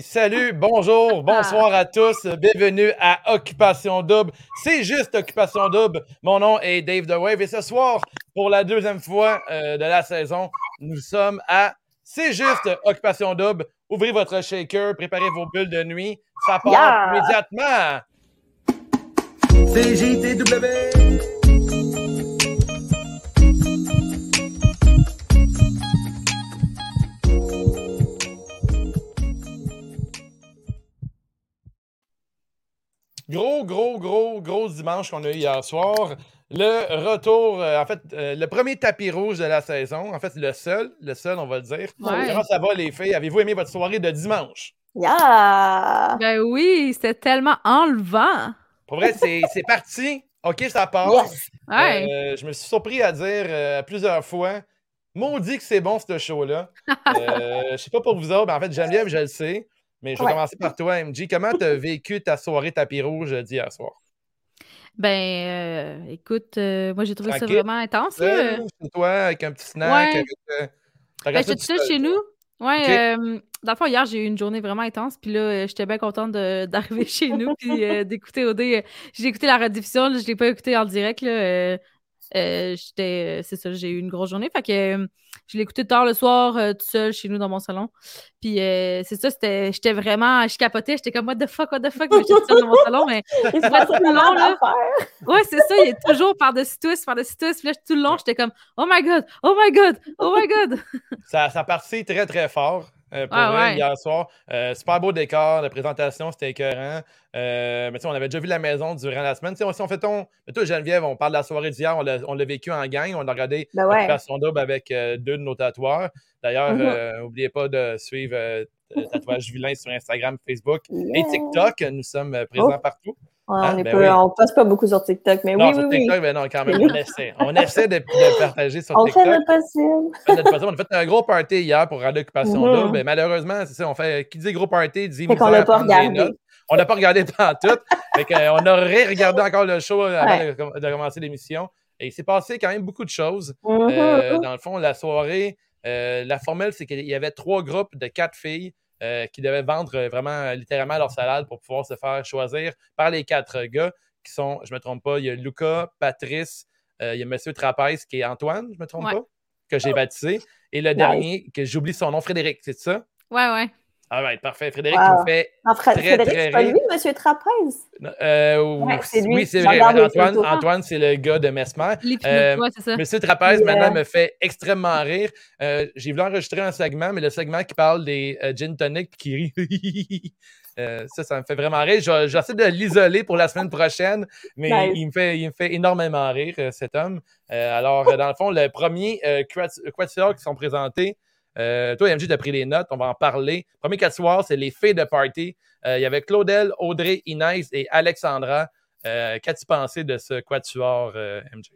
Salut, bonjour, bonsoir à tous. Bienvenue à Occupation Double. C'est juste Occupation Double. Mon nom est Dave The Wave et ce soir, pour la deuxième fois euh, de la saison, nous sommes à C'est juste Occupation Double. Ouvrez votre shaker, préparez vos bulles de nuit. Ça part Yeah! immédiatement. CJTW. Gros, gros, gros, gros dimanche qu'on a eu hier soir. Le retour, euh, en fait, euh, le premier tapis rouge de la saison. En fait, le seul, le seul, on va le dire. Ouais. Comment ça va, les filles? Avez-vous aimé votre soirée de dimanche? Yeah! Ben oui, c'était tellement enlevant. Pour vrai, c'est c'est parti. OK, ça part. Yes! Ouais. Euh, je me suis surpris à dire euh, plusieurs fois Maudit que c'est bon, ce show-là. Euh, je sais pas pour vous autres, mais en fait, Geneviève, je le sais. Mais je vais Ouais. commencer par toi, MJ. Comment tu as vécu ta soirée tapis rouge euh, d'hier soir? Ben, euh, écoute, euh, moi j'ai trouvé ça vraiment intense. là. Chez toi, avec un petit snack. Ouais. Avec, euh, Ben, j'étais seul, chez nous. Ouais, dans le fond, hier, j'ai eu une journée vraiment intense. Puis là, j'étais bien contente d'arriver chez nous puis d'écouter OD. J'ai écouté la rediffusion, là, je l'ai pas écouté en direct. Là, j'étais, c'est ça, j'ai eu une grosse journée. Fait que je l'ai écouté tard le soir, euh, tout seul chez nous dans mon salon. Puis euh, c'est ça, c'était, j'étais vraiment, je capotais, j'étais comme what the fuck, what the fuck, mais j'étais dans mon salon. Mais passe tout le long, là. Ouais, c'est ça, il est toujours par-dessus twist, par-dessus twist. Puis là, tout le long, j'étais comme, oh my god, oh my god, oh my god. Ça, ça partit très, très fort. Euh, pour Ah, ouais. hier soir. Euh, super beau décor, la présentation, c'était écœurant. Euh, mais tu sais, on avait déjà vu la maison durant la semaine. On- si on fait ton. mais Toi, Geneviève, on parle de la soirée d'hier, on l'a vécu en gang. On a regardé Ben ouais. Double avec euh, deux de nos tatoueurs. D'ailleurs, Mhm. euh, n'oubliez pas de suivre Tatouage Vilain sur Instagram, Facebook et. TikTok. Nous sommes présents Oh. partout. Ouais, Ah, on, ben pas- oui. on poste pas beaucoup sur TikTok, mais non, oui, sur oui, oui. TikTok, mais non, quand même, on essaie. On essaie de, de partager sur On TikTok. fait le possible. fait notre possible. On a fait un gros party hier pour rendre l'occupation Mhm. double. Mais malheureusement, c'est ça, on fait. Qui dit gros party dit qu'on à pas regardé. notes. On n'a pas regardé pendant tout. fait que, euh, on aurait regardé encore le show euh, avant Ouais. de, com- de commencer l'émission. Et il s'est passé quand même beaucoup de choses. Mhm. Euh, dans le fond, la soirée, euh, la formule, c'est qu'il y avait trois groupes de quatre filles euh, qui devaient vendre euh, vraiment littéralement leur salade pour pouvoir se faire choisir par les quatre gars qui sont, je me trompe pas, il y a Luca, Patrice, euh, il y a Monsieur Trapèze qui est Antoine, je me trompe Ouais. pas, que j'ai baptisé. Et le dernier, que j'oublie son nom, Frédéric, c'est ça? Ouais, ouais. Ah ouais, parfait. Frédéric Wow. nous fait. Non, Fra- Très, Frédéric, c'est pas lui, Monsieur Trapèze? Euh, Ouais, c'est lui. Oui, c'est vrai. Antoine. Antoine c'est le gars de Mesmer. Euh, ouais, c'est ça. Monsieur Trapèze, maintenant, euh, me fait extrêmement rire. Euh, J'ai voulu enregistrer un segment, mais le segment qui parle des euh, gin tonic qui rit. Euh, ça, ça me fait vraiment rire. Je- J'essaie de l'isoler pour la semaine prochaine, mais Nice. il, me fait, il me fait énormément rire, cet homme. Euh, alors, dans le fond, le premier euh, qui sont présentés, euh, toi, MJ, tu as pris les notes, on va en parler. Premier quatuor, c'est les filles de party. Euh, il y avait Claudel, Audrey, Inès et Alexandra. Euh, Qu'as-tu pensé de ce quatuor, MJ?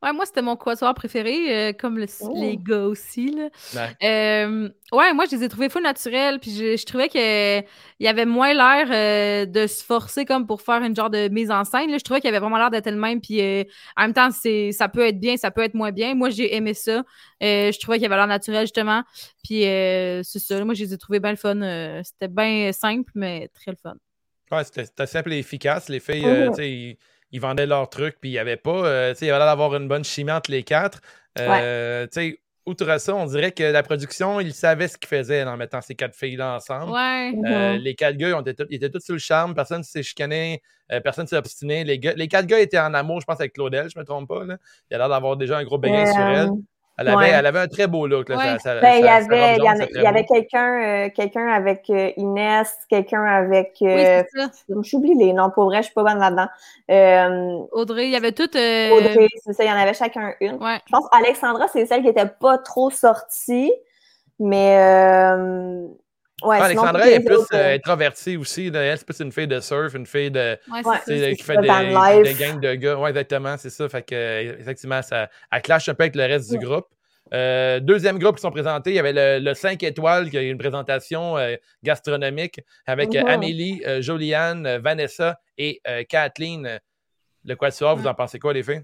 Ouais, moi, c'était mon quatuor préféré, euh, comme le- Oh. les gars aussi. Là. Ouais. Euh, ouais, moi, je les ai trouvés full naturels, puis je, je trouvais qu'il y avait moins l'air euh, de se forcer comme pour faire une genre de mise en scène. Là. Je trouvais qu'il y avait vraiment l'air d'être le même, puis euh, en même temps, c'est, ça peut être bien, ça peut être moins bien. Moi, j'ai aimé ça. Euh, je trouvais qu'il y avait l'air naturel, justement. Puis euh, c'est ça, moi, je les ai trouvés bien le fun. Euh, c'était bien simple, mais très le fun. Ouais, c'était c'était simple et efficace. Les filles, euh, tu sais, ils, ils vendaient leurs trucs, puis il n'y avait pas. euh, il y avait l'air d'avoir une bonne chimie entre les quatre. Euh, outre ça, on dirait que la production, ils savaient ce qu'ils faisaient en mettant ces quatre filles-là ensemble. Ouais. Euh, Mhm. les quatre gars, ils, étaient tous sous le charme. Personne ne s'est chicané. personne ne s'est obstiné. Les, gars- les quatre gars étaient en amour, je pense, avec Claudel, je ne me trompe pas. Là. Il a l'air d'avoir déjà un gros béguin sur elle. Elle avait, ouais. elle avait un très beau look. Là, Ouais. Ben, il y avait, il y avait quelqu'un euh, quelqu'un avec euh, Inès, quelqu'un avec. Oui, euh, ça. J'oublie les noms, pour vrai, je suis pas bonne là-dedans. Euh, Audrey, il y avait tout. euh, Audrey, c'est ça, il y en avait chacun une. Ouais. Je pense Alexandra, c'est celle qui était pas trop sortie, mais. Ouais, Ah, sinon, Alexandra est plus euh, euh, introvertie aussi. là. Elle, c'est plus une fille de surf, une fille de, Ouais, c'est qui fait des, gangs de gars. Oui, exactement, c'est ça. Fait que, euh, effectivement, ça elle clash un peu avec le reste du groupe. Euh, deuxième groupe qui sont présentés, il y avait le, le 5 étoiles qui a eu une présentation euh, gastronomique avec. Amélie, euh, Joliane, euh, Vanessa et euh, Kathleen. Le quatuor, vous en pensez quoi, les filles?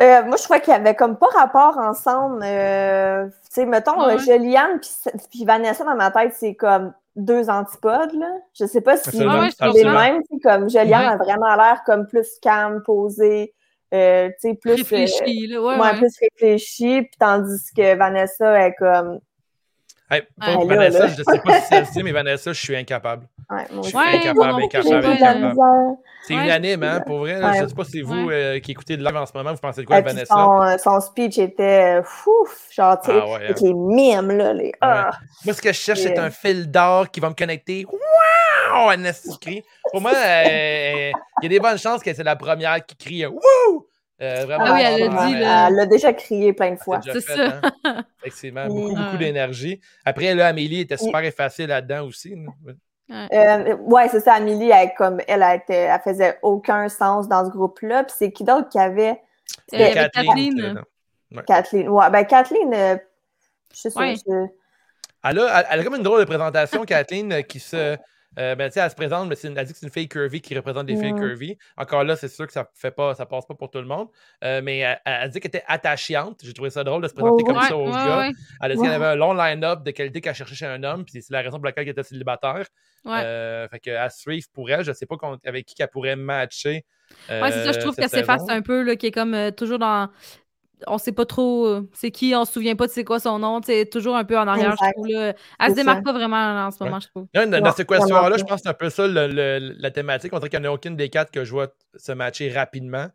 Euh, moi, je crois qu'ils avaient comme pas rapport ensemble. Euh, tu sais, mettons, Ouais. euh, Juliane puis, puis Vanessa, dans ma tête, c'est comme deux antipodes, là. Je sais pas si Ouais, c'est les mêmes. Comme Juliane Ouais. a vraiment l'air comme plus calme, posée, euh, tu sais, plus... euh, Réfléchi, là. Ouais, plus réfléchie, puis tandis que Vanessa est comme... Hey, pour. Vanessa, Là, là. je ne sais pas si c'est mais Vanessa, je suis incapable. Ouais, moi aussi. Ouais, incapable, incapable, incapable. C'est Ouais. unanime, hein, pour vrai. là. Je ne sais pas si vous Ouais. euh, qui écoutez de live en ce moment, vous pensez de quoi puis Vanessa? son, euh, son speech était euh, fou, genre, tu sais, Ah ouais, avec hein. les mimes, là, les... Ah! Moi, ce que je cherche, c'est un fil d'or qui va me connecter. Wow! Un esti cri. Pour moi, euh, il y a des bonnes chances que c'est la première qui crie Wouh! Euh, vraiment, Ah oui, elle l'a vraiment, dit, là. Elle l'a déjà crié plein de fois. c'est ça. hein. Effectivement, beaucoup, Mm. beaucoup d'énergie. Après, là, Amélie était super effacée là-dedans aussi. Là. Euh, ouais, c'est ça, Amélie, elle, comme, elle, elle, était- elle faisait aucun sens dans ce groupe-là. Puis c'est qui d'autre qui avait C'était Kathleen. Kathleen? Ouais, ben Kathleen, euh, je sais pas. Ouais. je- Elle a, elle a comme une drôle de présentation, Kathleen, euh, qui se. Euh, ben, elle se présente, mais une- elle dit que c'est une fille curvy qui représente des filles curvy. Encore là, c'est sûr que ça fait pas, ça passe pas pour tout le monde. Euh, mais elle, elle dit qu'elle était attachante. J'ai trouvé ça drôle de se présenter Oh, comme Ouais, ça aux ouais, gars. Elle a dit qu'elle avait un long line-up de qualité qu'elle cherchait chez un homme, puis c'est la raison pour laquelle elle était célibataire. Euh, fait que à suivre pour elle, je sais pas avec qui qu'elle pourrait matcher. Ouais, c'est ça, je euh, trouve qu'elle s'efface un peu, là, qui est comme toujours dans. On sait pas trop euh, c'est qui, on se souvient pas de c'est quoi son nom, c'est toujours un peu en arrière, je Exact. trouve. Là. Elle se démarque ça. pas vraiment là, en ce moment, je trouve. Dans, dans Non, ce quatuor-là, vraiment je pense que c'est un peu ça le- le- la thématique. On dirait qu'il n'y en a aucune des quatre que je vois se matcher rapidement.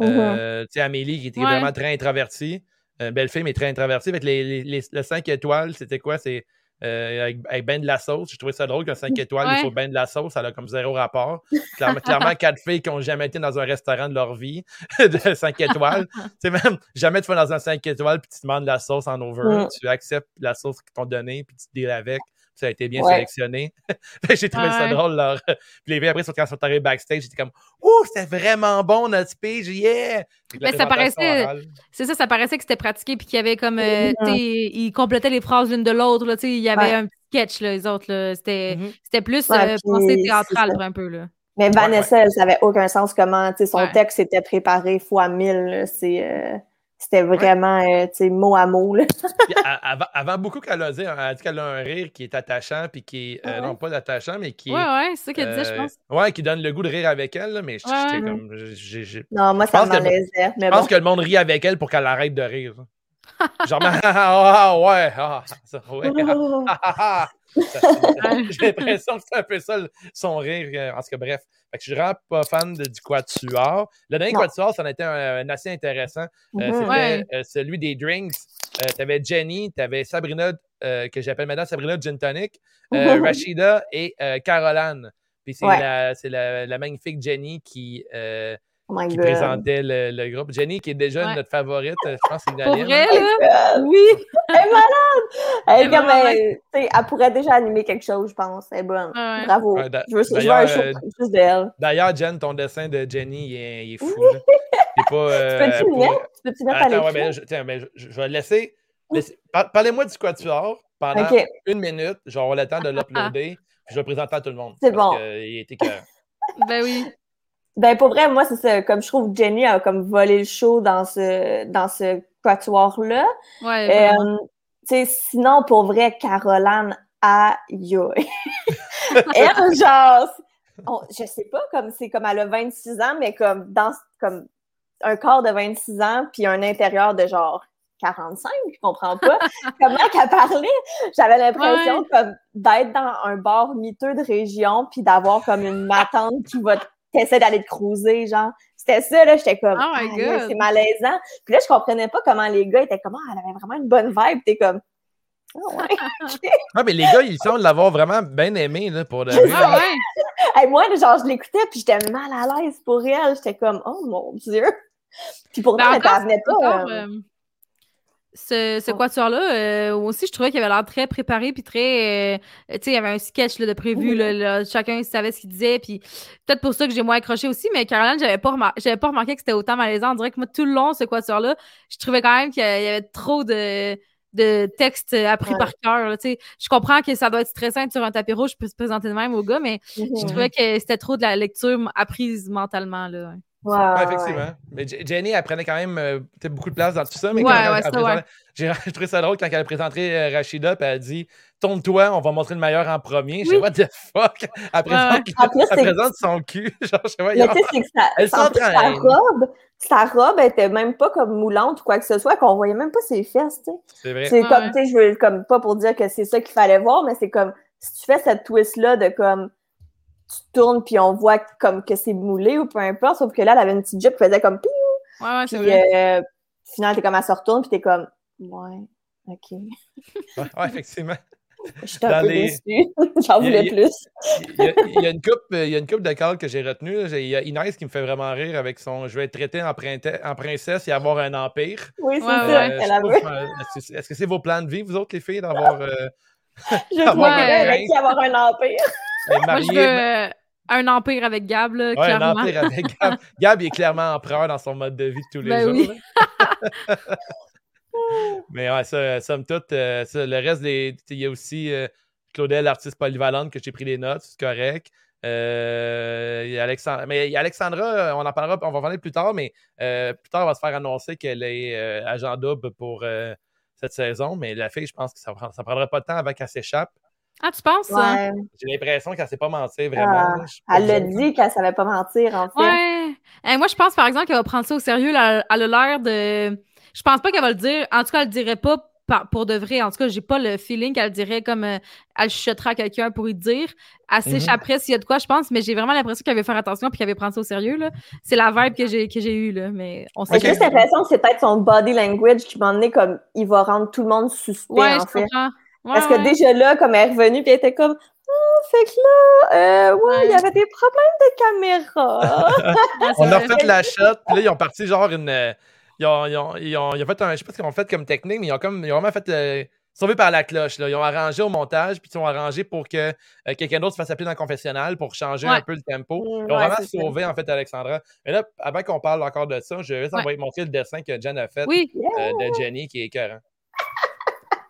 Euh, tu sais, Amélie, qui était Ouais. vraiment très introvertie. Euh, belle fille, mais très introvertie. Fait que les, les, les- le 5 étoiles, c'était quoi? C'est euh, avec, avec ben de la sauce. Je trouvais ça drôle qu'un 5 étoiles, il faut ben de la sauce. Ça a comme zéro rapport. Clairement, clairement quatre filles qui n'ont jamais été dans un restaurant de leur vie de 5 étoiles. tu sais, même jamais tu vas dans un 5 étoiles puis tu demandes de la sauce en over. Mm. Tu acceptes la sauce qu'ils t'ont donnée puis tu te deals avec. Ça a été bien Ouais. sélectionné. J'ai trouvé ça drôle. Leur... Puis les après, quand ils sont arrivés backstage, j'étais comme Ouh, c'était vraiment bon notre speech, yeah! Mais ça présentation paraissait-. C'est ça, ça paraissait que c'était pratiqué puis qu'il y avait comme. euh, Mhm. tu sais, ils complétaient les phrases l'une de l'autre. là, tu sais, Il y avait Ouais. un petit sketch, là, les autres. là, C'était c'était plus Ouais, euh, pensée théâtrale, ça. un peu. Là. Mais Vanessa, elle savait aucun sens comment, tu sais, son Ouais. texte était préparé fois mille. là. C'est, euh, c'était vraiment, euh, tu sais, mot à mot. Là. Puis, avant, avant beaucoup qu'elle a dit, elle a dit qu'elle a un rire qui est attachant, puis qui est. euh, ouais? Non, pas attachant, mais qui est. Ouais, ouais, c'est ça qu'elle disait, je euh, pense. Ouais, qui donne le goût de rire avec elle, là, mais je- Ouais. j'étais comme. j'ai- j'ai- Non, moi, Je ça pense que- m'en laisait. Mais Je bon. pense que le monde rit avec elle pour qu'elle arrête de rire. Genre, ah, ouais, ah, ça, ouais. Ah. Ça, J'ai l'impression que c'est un peu ça son rire. euh, En tout cas, bref. Fait que je suis vraiment pas fan de- du Quatuor. Le dernier Non. Quatuor, ça en était un, un assez intéressant. Euh, Mhm. C'était Ouais. euh, celui des drinks. Euh, t'avais Jenny, t'avais Sabrina, que j'appelle maintenant Sabrina Gin Tonic, euh, Rashida et Caroline. Puis c'est Ouais. la, la, la magnifique Jenny qui, Oh my qui God. présentait le, le groupe. Jenny, qui est déjà Ouais. notre favorite, euh, je pense que c'est Pour vrai, là? God. Oui. Elle est malade! Elle, est Elle comme, vraiment elle, tu elle pourrait déjà animer quelque chose, je pense. Elle est bonne. Ouais. Bravo. Ouais, je veux, je veux un show euh, juste d'elle. D'ailleurs, Jen, ton dessin de Jenny, il est, il est fou. là. Il est pas. euh, Peux-tu pour- mettre? Tu peux-tu mettre à Attends, ouais, l'écran? mais là, je, tiens, mais je, je- je vais le laisser. laisser- par- Parlez-moi du Quatuor pendant une minute. Je vais avoir le temps de l'uploader. puis je vais le présenter à tout le monde. C'est bon. que, euh, il était écœurant. Ben oui. Ben, pour vrai, moi, c'est ça. Comme je trouve Jenny a comme volé le show dans ce, dans ce quatuor-là. Ouais. vraiment. Euh, tu sais, sinon, pour vrai, Caroline, aïe. aïe. Elle, genre, on- je sais pas, comme c'est comme elle a 26 ans, mais comme dans comme un corps de 26 ans, puis un intérieur de genre 45, je comprends pas. Comment qu'elle parlait? J'avais l'impression comme d'être dans un bar miteux de région, puis d'avoir comme une matante qui va t'essayer d'aller te cruiser, genre. C'était ça, là, j'étais comme, Oh my Ah, God. c'est malaisant. Puis là, je comprenais pas comment les gars étaient comme, Ah, elle avait vraiment une bonne vibe. T'es comme, ah ouais. Ah, mais les gars, ils semblent l'avoir vraiment bien aimé là, pour de. Ah ouais. Hey, moi, genre, je l'écoutais, puis j'étais mal à l'aise pour elle. J'étais comme, oh mon Dieu. Puis pourtant, Ben, elle t'en venait pas. Encore, euh, euh, ce, ce Oh. quatuor-là, euh, aussi, je trouvais qu'il avait l'air très préparé, puis très. euh, tu sais, il y avait un sketch là, de prévu, là, là, chacun savait ce qu'il disait, puis peut-être pour ça que j'ai moins accroché aussi, mais Caroline, j'avais pas, remar- j'avais pas remarqué que c'était autant malaisant. On dirait que moi, tout le long, ce quatuor-là, je trouvais quand même qu'il y avait trop de de textes appris Ouais. par cœur. tu sais. Je comprends que ça doit être stressant d'être sur un tapis rouge, je peux se présenter de même au gars, mais je mhm. trouvais que c'était trop de la lecture apprise mentalement. Là. Ouais, Ouais, ouais, effectivement. Mais Jenny, elle prenait quand même euh, peut-être beaucoup de place dans tout ça. Mais Ouais. J'ai trouvé ça drôle quand elle a présenté euh, Rachida, puis elle a dit Tourne-toi, on va montrer le meilleur en premier. Je sais, Oui. what the fuck Elle présente, En plus, elle c'est- présente son cul. Genre, je sais pas, Mais tu sais, c'est que ça, Elle en plus, sa robe, sa robe elle était même pas comme moulante ou quoi que ce soit, qu'on voyait même pas ses fesses, tu sais. c'est vrai. C'est Ouais, comme, tu sais, je veux comme pas pour dire que c'est ça qu'il fallait voir, mais c'est comme, si tu fais cette twist-là de comme, tu tournes puis on voit comme que c'est moulé ou peu importe, sauf que là, elle avait une petite jupe qui faisait comme, Ouais, ouais, c'est puis vrai. euh, finalement, t'es comme, elle se retourne puis t'es comme, ouais, ok. Ouais, ouais, effectivement. Je suis un peu les- déçue. J'en voulais il y a- plus. Il y a, il y a une coupe, il y a une coupe de que j'ai retenue. Il y a Inès qui me fait vraiment rire avec son Je vais être traité en, princesse et avoir un empire. Oui, c'est Ouais, ça. ouais. Euh. Est-ce que- est-ce que c'est vos plans de vie, vous autres, les filles, d'avoir. euh, Je avoir voudrais un avec prince? qui avoir un empire. Être Moi, marié? je veux un empire avec Gab, là, Ouais, un clairement. empire avec Gab. Gab, il est clairement empereur dans son mode de vie de tous les Ben jours. oui. Mais ouais, ça, somme toute, euh, ça, le reste des. Il y a aussi euh, Claudel, l'artiste polyvalente, que j'ai pris des notes, c'est correct. Euh, il y a Alexandra, mais il y a Alexandra, on en parlera, on va en parler plus tard, mais euh, plus tard, on va se faire annoncer qu'elle est agent double pour cette saison. Mais la fille, je pense que ça ne prendra pas de temps avant qu'elle s'échappe. Ah, tu penses? Ouais. J'ai l'impression qu'elle ne s'est pas menti vraiment. Ah, Elle l'a dit qu'elle savait pas mentir, en fait. Ouais. Moi, je pense, par exemple, qu'elle va prendre ça au sérieux. là. Elle a l'air de. Je pense pas qu'elle va le dire. En tout cas, elle le dirait pas pour de vrai. En tout cas, j'ai pas le feeling qu'elle le dirait comme euh, elle chuchoterait à quelqu'un pour y dire. Elle Mhm. s'échapperait s'il y a de quoi, je pense, mais j'ai vraiment l'impression qu'elle veut faire attention puis qu'elle veut prendre ça au sérieux. là. C'est la vibe que j'ai que j'ai eue, là. Mais on sait J'ai juste l'impression que c'est peut-être son body language qui m'a donné comme il va rendre tout le monde suspect, Ouais, en je fait. comprends. Ouais, Parce que ouais. déjà là, comme elle est revenue, puis elle était comme Ah, fait que là, euh, ouais, il y avait des problèmes de caméra. On a refait la shot, puis là, ils ont parti genre une. euh, Ils ont, ils ont, ils ont, ils ont fait un. Je sais pas ce qu'ils ont fait comme technique, mais ils ont, comme, ils ont vraiment fait. euh, sauvé par la cloche. Là. Ils ont arrangé au montage, puis ils ont arrangé pour que euh, quelqu'un d'autre se fasse appeler dans le confessionnal pour changer Ouais. un peu le tempo. Mm, Ils ont ouais, vraiment ça. sauvé, en fait, Alexandra. Mais là, avant qu'on parle encore de ça, je vais juste Ouais. envoyer montrer le dessin que Jen a fait Oui, euh, de Jenny, qui est écœurant.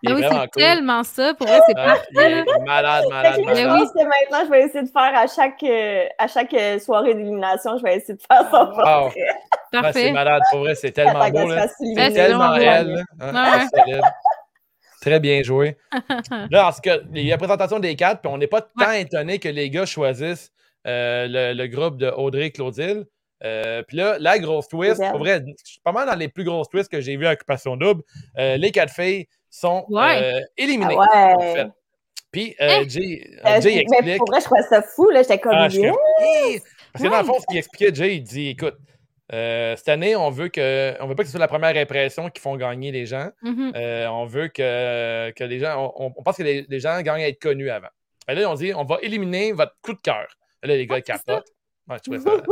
Il oui vraiment c'est cool. tellement ça. Pour vrai, c'est Ah, parfait. là. malade, Fait malade, que là, je Mais malade. pense que maintenant, je vais essayer de faire à chaque, euh, à chaque euh, soirée d'élimination, je vais essayer de faire son portrait. Wow. Ouais, c'est Parfait. malade, pour vrai, c'est tellement beau. fasse C'est tellement elle. Hein, Ouais, solide. Très bien joué. Là, en ce cas, il y a la présentation des quatre, puis on n'est pas tant étonné que les gars choisissent euh, le, le groupe de Audrey et Claudille. Euh, puis là, la grosse twist, pour vrai, je suis pas mal dans les plus grosses twists que j'ai vues à Occupation Double. Euh, les quatre filles sont Ouais. euh, éliminées. Ah en ouais. fait. Puis Hein? euh, Jay, euh, Euh, mais explique. pour vrai, je trouvais ça fou, là. J'étais comme, Ah, comme, Hey! Parce que dans le fond, ce qu'il expliquait, Jay, il dit écoute, euh, cette année, on veut que on veut pas que ce soit la première impression qui font gagner les gens. Mhm. Euh, on veut que, que les gens. On, on pense que les, les gens gagnent à être connus avant. Et là, on dit on va éliminer votre coup de cœur. Là, les gars Ah, capotent. Ouais, je ça.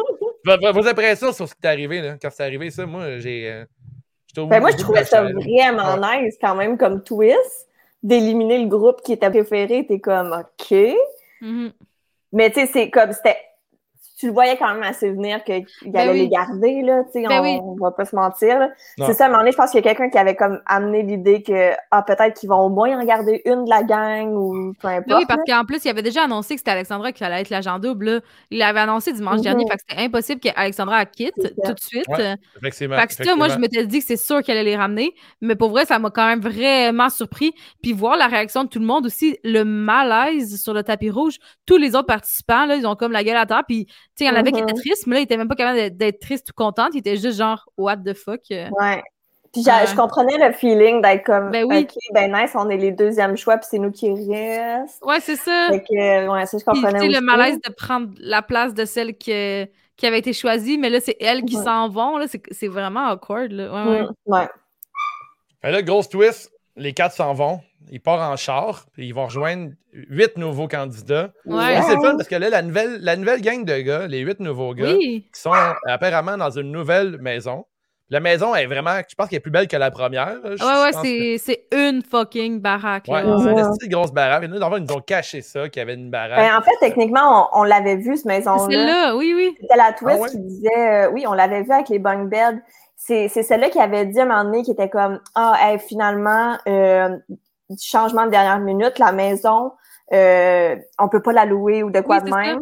Vos, vos impressions sur ce qui est arrivé, là, quand c'est arrivé, ça, moi, j'ai. Ben, moi, je trouvais ça vraiment nice, quand même, comme twist, d'éliminer le groupe qui était préféré. T'es comme, OK. Mhm. Mais tu sais, c'est comme, c'était. Tu le voyais quand même assez venir qu'il Ben allait oui. les garder, là. Tu sais, Ben on, oui. on va pas se mentir. C'est ça, à un moment donné, je pense qu'il y a quelqu'un qui avait comme amené l'idée que, ah, peut-être qu'ils vont au moins en garder une de la gang ou peu importe. Ben oui, parce qu'en plus, il avait déjà annoncé que c'était Alexandra qui allait être l'agent double. là. Il l'avait annoncé dimanche Mhm. dernier, fait que c'était impossible qu'Alexandra quitte tout de suite. Ouais, Effectivement. Fait que ça, moi, je effectivement. m'étais dit que c'est sûr qu'elle allait les ramener. Mais pour vrai, ça m'a quand même vraiment surpris. Puis voir la réaction de tout le monde aussi, le malaise sur le tapis rouge. Tous les autres participants, là, ils ont comme la gueule à terre. Puis, tu sais, il y en avait qui Mhm. étaient tristes, mais là, ils étaient même pas capables d'être- tristes ou contentes. Ils étaient juste genre, what the fuck? euh. Ouais. Puis Ouais. je comprenais le feeling d'être comme, Ben oui. OK, ben nice, on est les deuxièmes choix, puis c'est nous qui reste. Ouais, c'est ça. Fait que, ouais, ça, je comprenais aussi. le malaise de prendre la place de celle qui, qui avait été choisie, mais là, c'est elles qui Mhm. s'en vont. là. C'est c'est vraiment awkward. Là. Ouais, ouais. Mm, ouais. Fait là, grosse twist, les quatre s'en vont. Ils partent en char, puis ils vont rejoindre huit nouveaux candidats. Ouais. Là, c'est le fun parce que là, la nouvelle, la nouvelle gang de gars, les huit nouveaux gars, Oui. qui sont apparemment dans une nouvelle maison. La maison est vraiment, je pense qu'elle est plus belle que la première. là. Je- Ouais, ouais, que- c'est c'est une fucking baraque. Ouais, là. c'est une petite grosse baraque. Et nous, dans le fond, ils nous ont caché ça, qu'il y avait une baraque. Ben, en fait, techniquement, on, on l'avait vu, cette C'est maison-là. Celle-là, oui, oui. C'était la twist Ah ouais? qui disait, euh, oui, on l'avait vu avec les bunk beds. C'est c'est celle-là qui avait dit à un moment donné qui était comme, ah, hey, finalement, euh, du changement de dernière minute, la maison, euh, on peut pas la louer ou de quoi Oui, de même.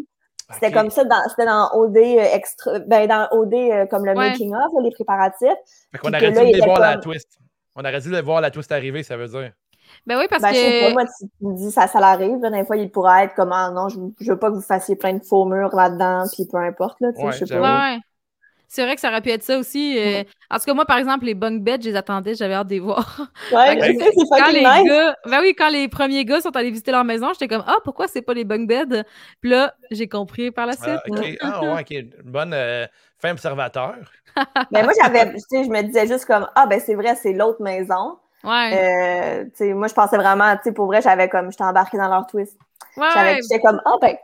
C'était comme ça, dans, c'était dans OD euh, extra, ben dans OD euh, comme le Ouais. making of, les préparatifs. Fait qu'on aurait que dû les voir la twist. On aurait dû les voir la twist arriver, ça veut dire. Ben oui, parce Ben, je sais que. pas, moi, tu tu me dis, ça, ça l'arrive, des fois, il pourrait être comme, ah non, je, je veux pas que vous fassiez plein de faux murs là-dedans, puis peu importe, là, tu sais, Ouais, je sais pas. Ouais, ouais. C'est vrai que ça aurait pu être ça aussi. euh, En tout cas, moi, par exemple, les bunk beds, je les attendais, j'avais hâte de les voir. Ouais, c'est Quand les fucking nice. gars, ben oui, quand les premiers gars sont allés visiter leur maison, j'étais comme ah pourquoi c'est pas les bunk beds? Puis là, j'ai compris par la suite. Ah, ok. Ah, ouais, ok. Une bonne euh, fin observateur. Ben, moi, j'avais, tu sais, je me disais juste comme, ah, ben, c'est vrai, c'est l'autre maison. Ouais. Euh, tu sais, moi, je pensais vraiment, tu sais, pour vrai, j'avais comme, j'étais embarquée dans leur twist. ouais. J'avais, j'étais comme, ah, ben,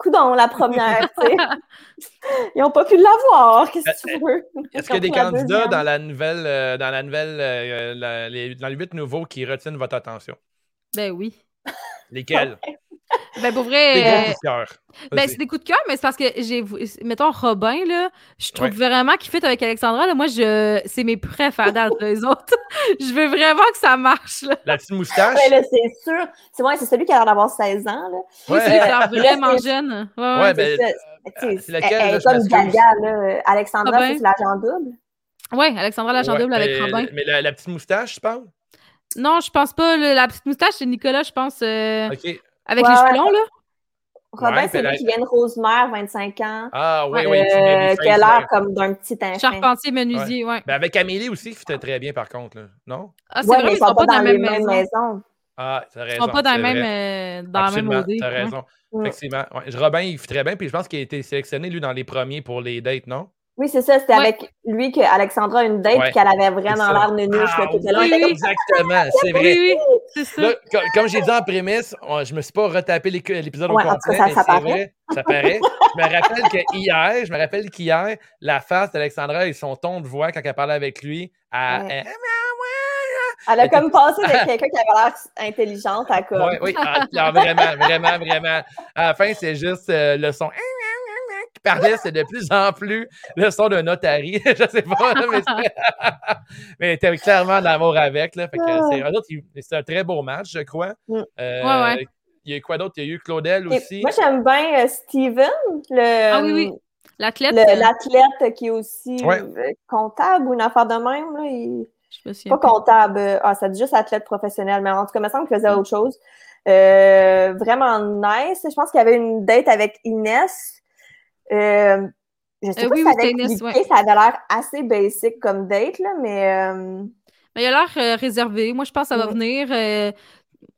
coudon, la première, tu sais. Ils ont pas pu l'avoir, qu'est-ce que tu veux? Est-ce qu'il y a des candidats dans la nouvelle, euh, dans la nouvelle, euh, la- les, dans les huit nouveaux qui retiennent votre attention? Ben oui. Lesquels? Ben pour Des vrai. gros euh, coups de cœur. Ben, c'est des coups de cœur, mais c'est parce que j'ai, mettons, Robin, là, je trouve Ouais. vraiment qu'il fit avec Alexandra, là. Moi, je, c'est mes préférés les autres. je veux vraiment que ça marche, là. La petite moustache? Ouais, là, c'est sûr. C'est ouais, c'est celui qui a l'air d'avoir 16 ans, là. Oui, Ouais. c'est l'air Euh, vraiment jeune. Ouais, Ouais, ouais. ben, C'est euh, laquelle, elle comme. Gaga, là. Alexandra, Robin. ça, c'est l'agent double. Ouais, Alexandra l'agent Ouais, double avec mais, Robin. Mais la, la petite moustache, tu parles? Non, je pense pas. le- la petite moustache, c'est Nicolas, je pense, euh, OK. Avec Ouais, les cheveux longs, là? Robin, Ouais, c'est lui qui vient de Rosemère, 25 ans. Ah, oui, euh, oui. des qui a l'air comme d'un petit enfant. Charpentier, menuisier, ouais. Ben, avec Amélie aussi, c'était très bien, par contre. Là. Non? Ah, c'est Ouais, vrai, ils sont pas dans la même maison. Ah, t'as raison. Ils sont pas dans, même, euh, dans la même Absolument, OD. t'as raison. Effectivement. Ouais, Robin, il fait très bien, puis je pense qu'il a été sélectionné, lui, dans les premiers pour les dates, non? Oui, c'est ça. C'était Ouais. avec lui qu'Alexandra a une date Ouais, et qu'elle avait vraiment l'air nunuche. là, Ah, tout oui, oui. Exactement, c'est vrai. Oui, oui, ça. Là, comme j'ai dit en prémisse, je me suis pas retapé l'épisode Ouais, au en tout complet, cas, ça- mais ça c'est paraît. vrai, ça paraît. je me rappelle que hier, je me rappelle qu'hier, la face d'Alexandra et son ton de voix quand elle parlait avec lui, elle, Ouais. elle- Elle a comme passé avec quelqu'un qui avait l'air intelligente à comme. Oui, ah, ah, vraiment, vraiment, vraiment. À la fin, c'est juste euh, le son qui parlait, c'est de plus en plus le son d'un notari. je sais pas, là, mais c'est- mais t'es clairement d'amour avec. Là, fait que Ah. c'est, eux autres, ils- c'est un très beau match, je crois. Mm. Euh, Ouais, ouais. Il y a eu quoi d'autre? Il y a eu Claudel Et aussi. Moi, j'aime bien euh, Steven, le, Ah oui, oui. L'athlète, le- euh, l'athlète qui est aussi Ouais. comptable ou une affaire de même. Là, il- je me souviens Pas comptable. Ah, ça dit juste athlète professionnel, mais en tout cas, il me semble qu'il faisait autre chose. Euh, vraiment nice. Je pense qu'il y avait une date avec Inès. Euh, Je sais Euh, pas oui, si oui, ça avait expliqué, ça avait l'air assez basic comme date, là, mais euh, Mais il a l'air réservé. Moi, je pense que ça va venir.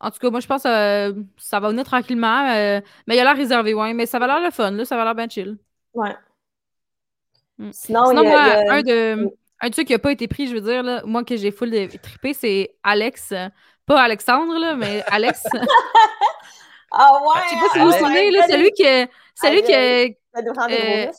en tout cas, moi, je pense que ça va venir tranquillement. mais il a l'air réservé, ouais. Mais ça va l'air le fun, là. Ça va l'air bien chill. ouais. Mm. Sinon, Sinon, il y a, moi, il a- un de. Oui. Un truc qui n'a pas été pris, je veux dire, là, moi que j'ai full de trippé, c'est Alex. pas Alexandre, là, mais Alex. Ah ouais! Je sais pas si vous vous souvenez, là, celui que. Celui que. Euh.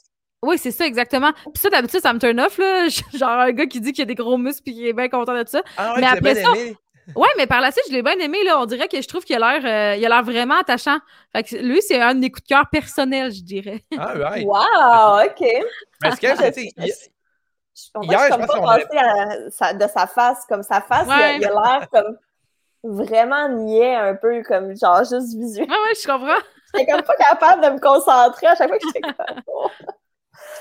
Oui, c'est ça, exactement. Puis ça, d'habitude, ça me turn off, là. Genre un gars qui dit qu'il a des gros muscles puis qui est bien content de ça. Ah ouais, Mais après bien ça- aimé. Ouais, mais par la suite, je l'ai bien aimé, là. On dirait que je trouve qu'il a l'air euh, il a l'air vraiment attachant. Fait que lui, c'est un de mes coups de cœur personnels, je dirais. Ah, right. Wow, OK. Mais ce qu'il y a, c'est, tu sais, Je comprends Hier, que je pense pas passée à sa- de sa face. Comme sa face, il a- Ouais. il a l'air comme vraiment niais, un peu comme genre juste visuel. Ouais, ouais, je comprends. J'étais comme pas capable de me concentrer à chaque fois que j'étais comme. oh.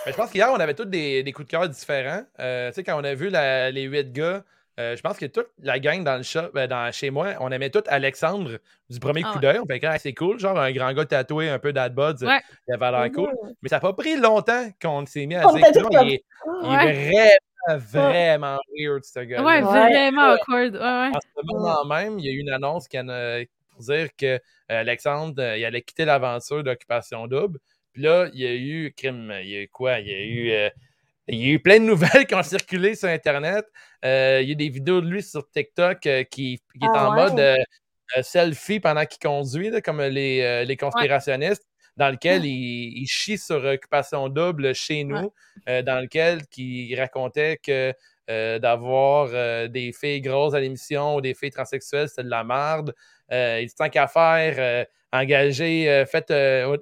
Mais je pense qu'hier, on avait tous des, des coups de cœur différents. Euh, tu sais, quand on a vu la- les huit gars, euh, je pense que toute la gang dans le shop, ben, dans, chez moi, on aimait tout Alexandre du premier Ah coup d'œil. On fait que ah, c'est cool, genre un grand gars tatoué, un peu d'adbuds, Ouais. il avait l'air cool. Mhm. Mais ça n'a pas pris longtemps qu'on s'est mis à On dire que il est, il est Ouais. Vraiment, vraiment weird, ce gars-là. Ouais, Ouais. vraiment awkward. Ouais, ouais. En ce moment même, il y a eu une annonce qui pour dire que euh, Alexandre, euh, il allait quitter l'aventure d'Occupation Double. Puis là, il y a eu crime, il y a eu quoi? Il y a eu, euh, il y a eu plein de nouvelles qui ont circulé sur Internet. Euh, il y a des vidéos de lui sur TikTok euh, qui, qui est Ah en ouais? mode selfie pendant qu'il conduit, là, comme les, euh, les conspirationnistes, dans lequel il, il chie sur Occupation Double chez nous, euh, dans lequel il racontait que euh, d'avoir euh, des filles grosses à l'émission ou des filles transsexuelles, c'était de la merde. Euh, il dit tant qu'à faire, engager, faites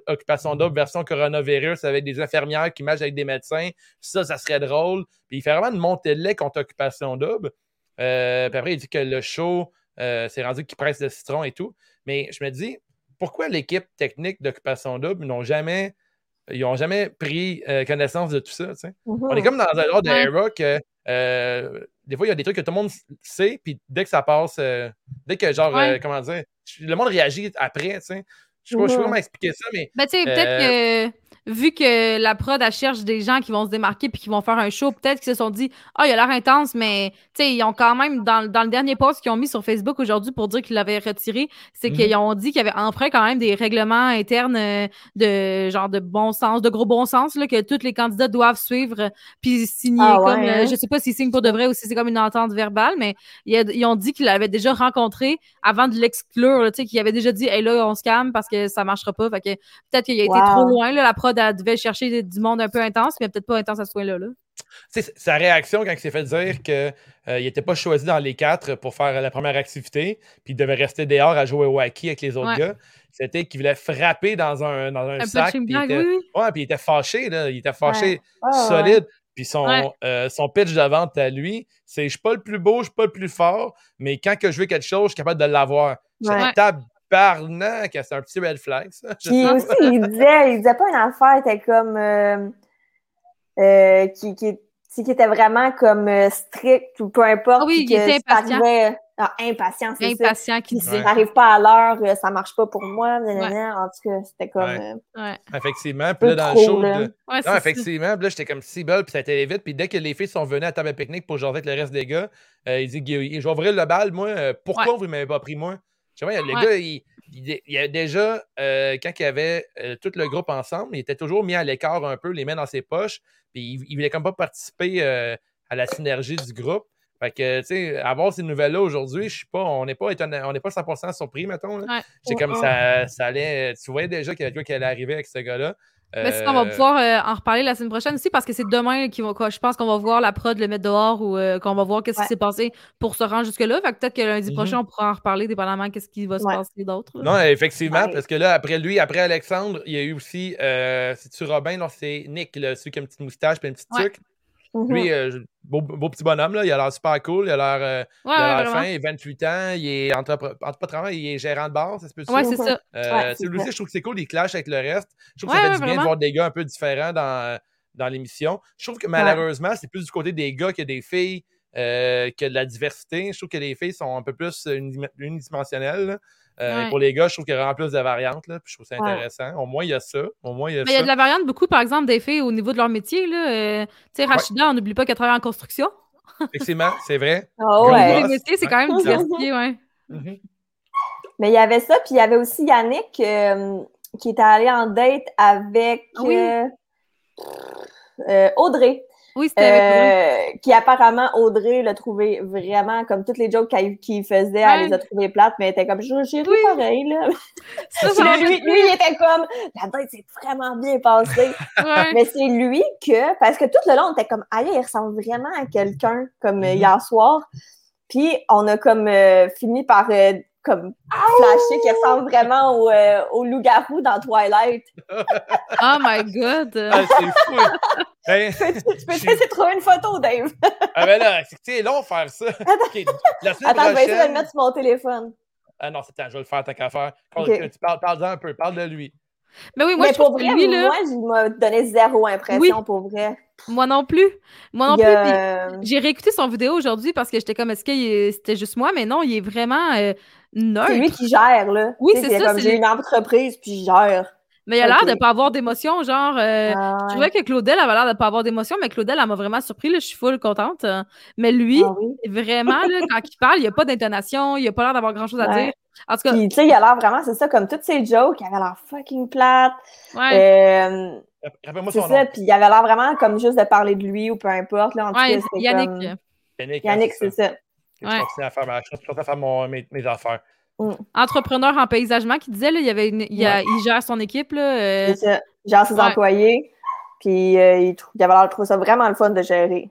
Occupation Double version coronavirus avec des infirmières qui matchent avec des médecins. Ça, ça serait drôle. Puis il fait vraiment une montée de lait contre Occupation Double. Puis après, il dit que le show, c'est rendu qu'il presse le citron et tout. Mais je me dis, pourquoi l'équipe technique d'Occupation Double n'ont jamais, ils ont jamais pris euh, connaissance de tout ça, sais? On est comme dans un genre de era que euh, des fois, il y a des trucs que tout le monde sait, puis dès que ça passe, euh, dès que genre, Ouais. comment dire, le monde réagit après, tu sais? Je sais pas je sais pas Mhm. comment expliquer ça, mais Ben, tu sais, peut-être que vu que la prod, elle cherche des gens qui vont se démarquer puis qui vont faire un show, peut-être qu'ils se sont dit, ah, il a l'air intense, mais, tu sais, ils ont quand même, dans, dans le dernier post qu'ils ont mis sur Facebook aujourd'hui pour dire qu'ils l'avaient retiré, c'est Mhm. qu'ils ont dit qu'il y avait emprunt quand même des règlements internes euh, de genre de bon sens, de gros bon sens, là, que tous les candidats doivent suivre puis signer Ah ouais, comme, euh, hein? je sais pas s'ils signent pour de vrai ou si c'est comme une entente verbale, mais ils, a- ils ont dit qu'ils l'avaient déjà rencontré avant de l'exclure, tu sais, qu'ils avaient déjà dit, hey là, on se calme parce que ça marchera pas. Fait que peut-être qu'il a été trop loin, là, la prod, elle devait chercher du monde un peu intense, mais peut-être pas intense à ce point-là. Là. sa réaction quand il s'est fait dire qu'il n'était pas choisi dans les quatre pour faire la première activité, puis il devait rester dehors à jouer au hockey avec les autres Ouais. gars, c'était qu'il voulait frapper dans un, dans un, Un sac. puis il était- oui, oui. Ouais, puis il était fâché, là. Il était fâché Ouais, ouais. solide. Puis son, Ouais. euh, son pitch de vente à lui, c'est je suis pas le plus beau, je suis pas le plus fort, mais quand que je veux quelque chose, je suis capable de l'avoir. Ouais. Tabarnak, c'est un petit red flag, ça. Puis aussi, il disait, il disait pas une affaire, était comme euh, euh, qui, qui, était vraiment comme euh, strict ou peu importe. Ah oui, il était impatient. Ah, impatient, c'est ça. Impatient qui disait. Ouais. t'arrives pas à l'heure, euh, ça marche pas pour moi. En tout cas, c'était comme. Ouais. euh, Ouais, Effectivement. Puis là, dans le show, là. de- ouais Non, effectivement. Puis là, j'étais comme si belle, puis ça a été vite. Puis dès que les filles sont venues à table à pique-nique pour jouer avec le reste des gars, euh, il dit Je vais ouvrir le bal, moi. pourquoi Ouais. vous ne m'avez pas pris, moi? Je sais pas, le Ouais. gars, il, il, il y a déjà, euh, quand il y avait euh, tout le groupe ensemble, il était toujours mis à l'écart un peu, les mains dans ses poches. Puis il, il voulait comme pas participer euh, à la synergie du groupe. Fait que, tu sais, avoir ces nouvelles-là aujourd'hui, je suis pas, on n'est pas on n'est pas 100% surpris, mettons. Ouais. C'est comme ça, ça allait. Tu voyais déjà qu'il y avait quoi qui allait arriver avec ce gars-là. Mais sinon, on va Euh, pouvoir euh, en reparler la semaine prochaine aussi parce que c'est demain qu'ils vont, quoi, je pense qu'on va voir la prod le mettre dehors ou euh, qu'on va voir qu'est-ce Ouais. qui s'est passé pour se rendre jusque-là. Fait que peut-être que lundi Mhm. prochain, on pourra en reparler dépendamment qu'est-ce qui va se Ouais. passer d'autre. Non, effectivement, Ouais. parce que là, après lui, après Alexandre, il y a eu aussi, euh, c'est-tu Robin? Non, c'est Nick, là, celui qui a une petite moustache et une petite Ouais. Tuque. mhm. Lui, euh, beau, beau petit bonhomme, là, il a l'air super cool, il a l'air euh, Ouais, il a ouais, l'air vraiment. fin, il a 28 ans, il est entrepre- entrepreneur, il est gérant de bar, ça se peut Ouais, c'est ça. Euh, lui c'est aussi, je trouve que c'est cool, il clash avec le reste. Je trouve que Ouais, ça fait ouais, du bien vraiment. de voir des gars un peu différents dans, dans l'émission. Je trouve que malheureusement, c'est plus du côté des gars que des filles euh, que de la diversité. Je trouve que les filles sont un peu plus unim- unidimensionnelles. Euh. Pour les gars, je trouve qu'il y a vraiment plus de variantes, là, puis je trouve ça Ouais. intéressant. Au moins, il y a ça. Au moins, il y a Mais il y a ça. de la variante beaucoup, par exemple, des filles au niveau de leur métier. Là. Euh, tu sais, Rachida, on n'oublie pas qu'elle travaille en construction. Effectivement, c'est vrai. Gros ouais. Les métiers, c'est quand même diversifié, ouais. Mhm. Mais il y avait ça, puis il y avait aussi Yannick euh, qui était allé en date avec Ah oui. euh, euh, Audrey. Oui, c'était avec Audrey. Euh, qui apparemment, Audrey l'a trouvé vraiment, comme toutes les jokes qu'elle qu'il faisait, Ouais. elle les a trouvées plates, mais elle était comme, j'ai ri Oui. pareil, là. Ça, Puis ça là, m'a lui, lui, il était comme, la date s'est vraiment bien passée. Ouais. mais c'est lui que, parce que tout le long, on était comme, aïe, il ressemble vraiment à quelqu'un, comme Mhm. hier soir. Puis on a comme euh, fini par, euh, comme, flasher qu'il ressemble vraiment au, euh, au loup-garou dans Twilight. Oh my god. Ah, c'est fou. Ben, Tu peux essayer de trouver une photo, Dave? ah ben là, c'est long faire ça. La semaine Attends, je vais essayer de le mettre sur mon téléphone. Ah non, c'est je vais le faire tant qu'à faire. Quand- Ok. Tu parles, parle-en un peu, parle de lui. Mais oui, moi, mais je pour que vrai, lui, là, moi, il m'a donné zéro impression, Oui. pour vrai. moi non plus. Moi non plus. euh, J'ai réécouté son vidéo aujourd'hui parce que j'étais comme, est-ce que c'était juste moi? Mais non, il est vraiment euh, neutre. C'est lui qui gère, là. Oui, c'est ça, j'ai une entreprise, puis je gère. Mais il a l'air de pas avoir d'émotion, genre. euh, Ah, Je trouvais que Claudel avait l'air de pas avoir d'émotion, mais Claudel, elle m'a vraiment surpris. Là, je suis full contente. euh. Mais lui, Ah oui. vraiment, là, quand il parle, il n'y a pas d'intonation, il a pas l'air d'avoir grand-chose à dire. En tout cas, Puis, tu sais, il a l'air vraiment, c'est ça, comme toutes ses jokes, il avait l'air fucking plate. ouais. Euh, Rappelle-moi son ça, nom. puis il avait l'air vraiment comme juste de parler de lui ou peu importe. Là, en tout ouais, cas, c'était Yannick. comme- Yannick, Yannick, hein, c'est ça. Je Ouais. continue à faire, ma... je à faire mon- mes, mes affaires. Entrepreneur en paysagement qui disait, là, il, y avait une- il, il gère son équipe. Là, euh, C'est ça. Genre ses ouais. employés. Puis euh, il, trou- il avait l'air de trouver ça vraiment le fun de gérer.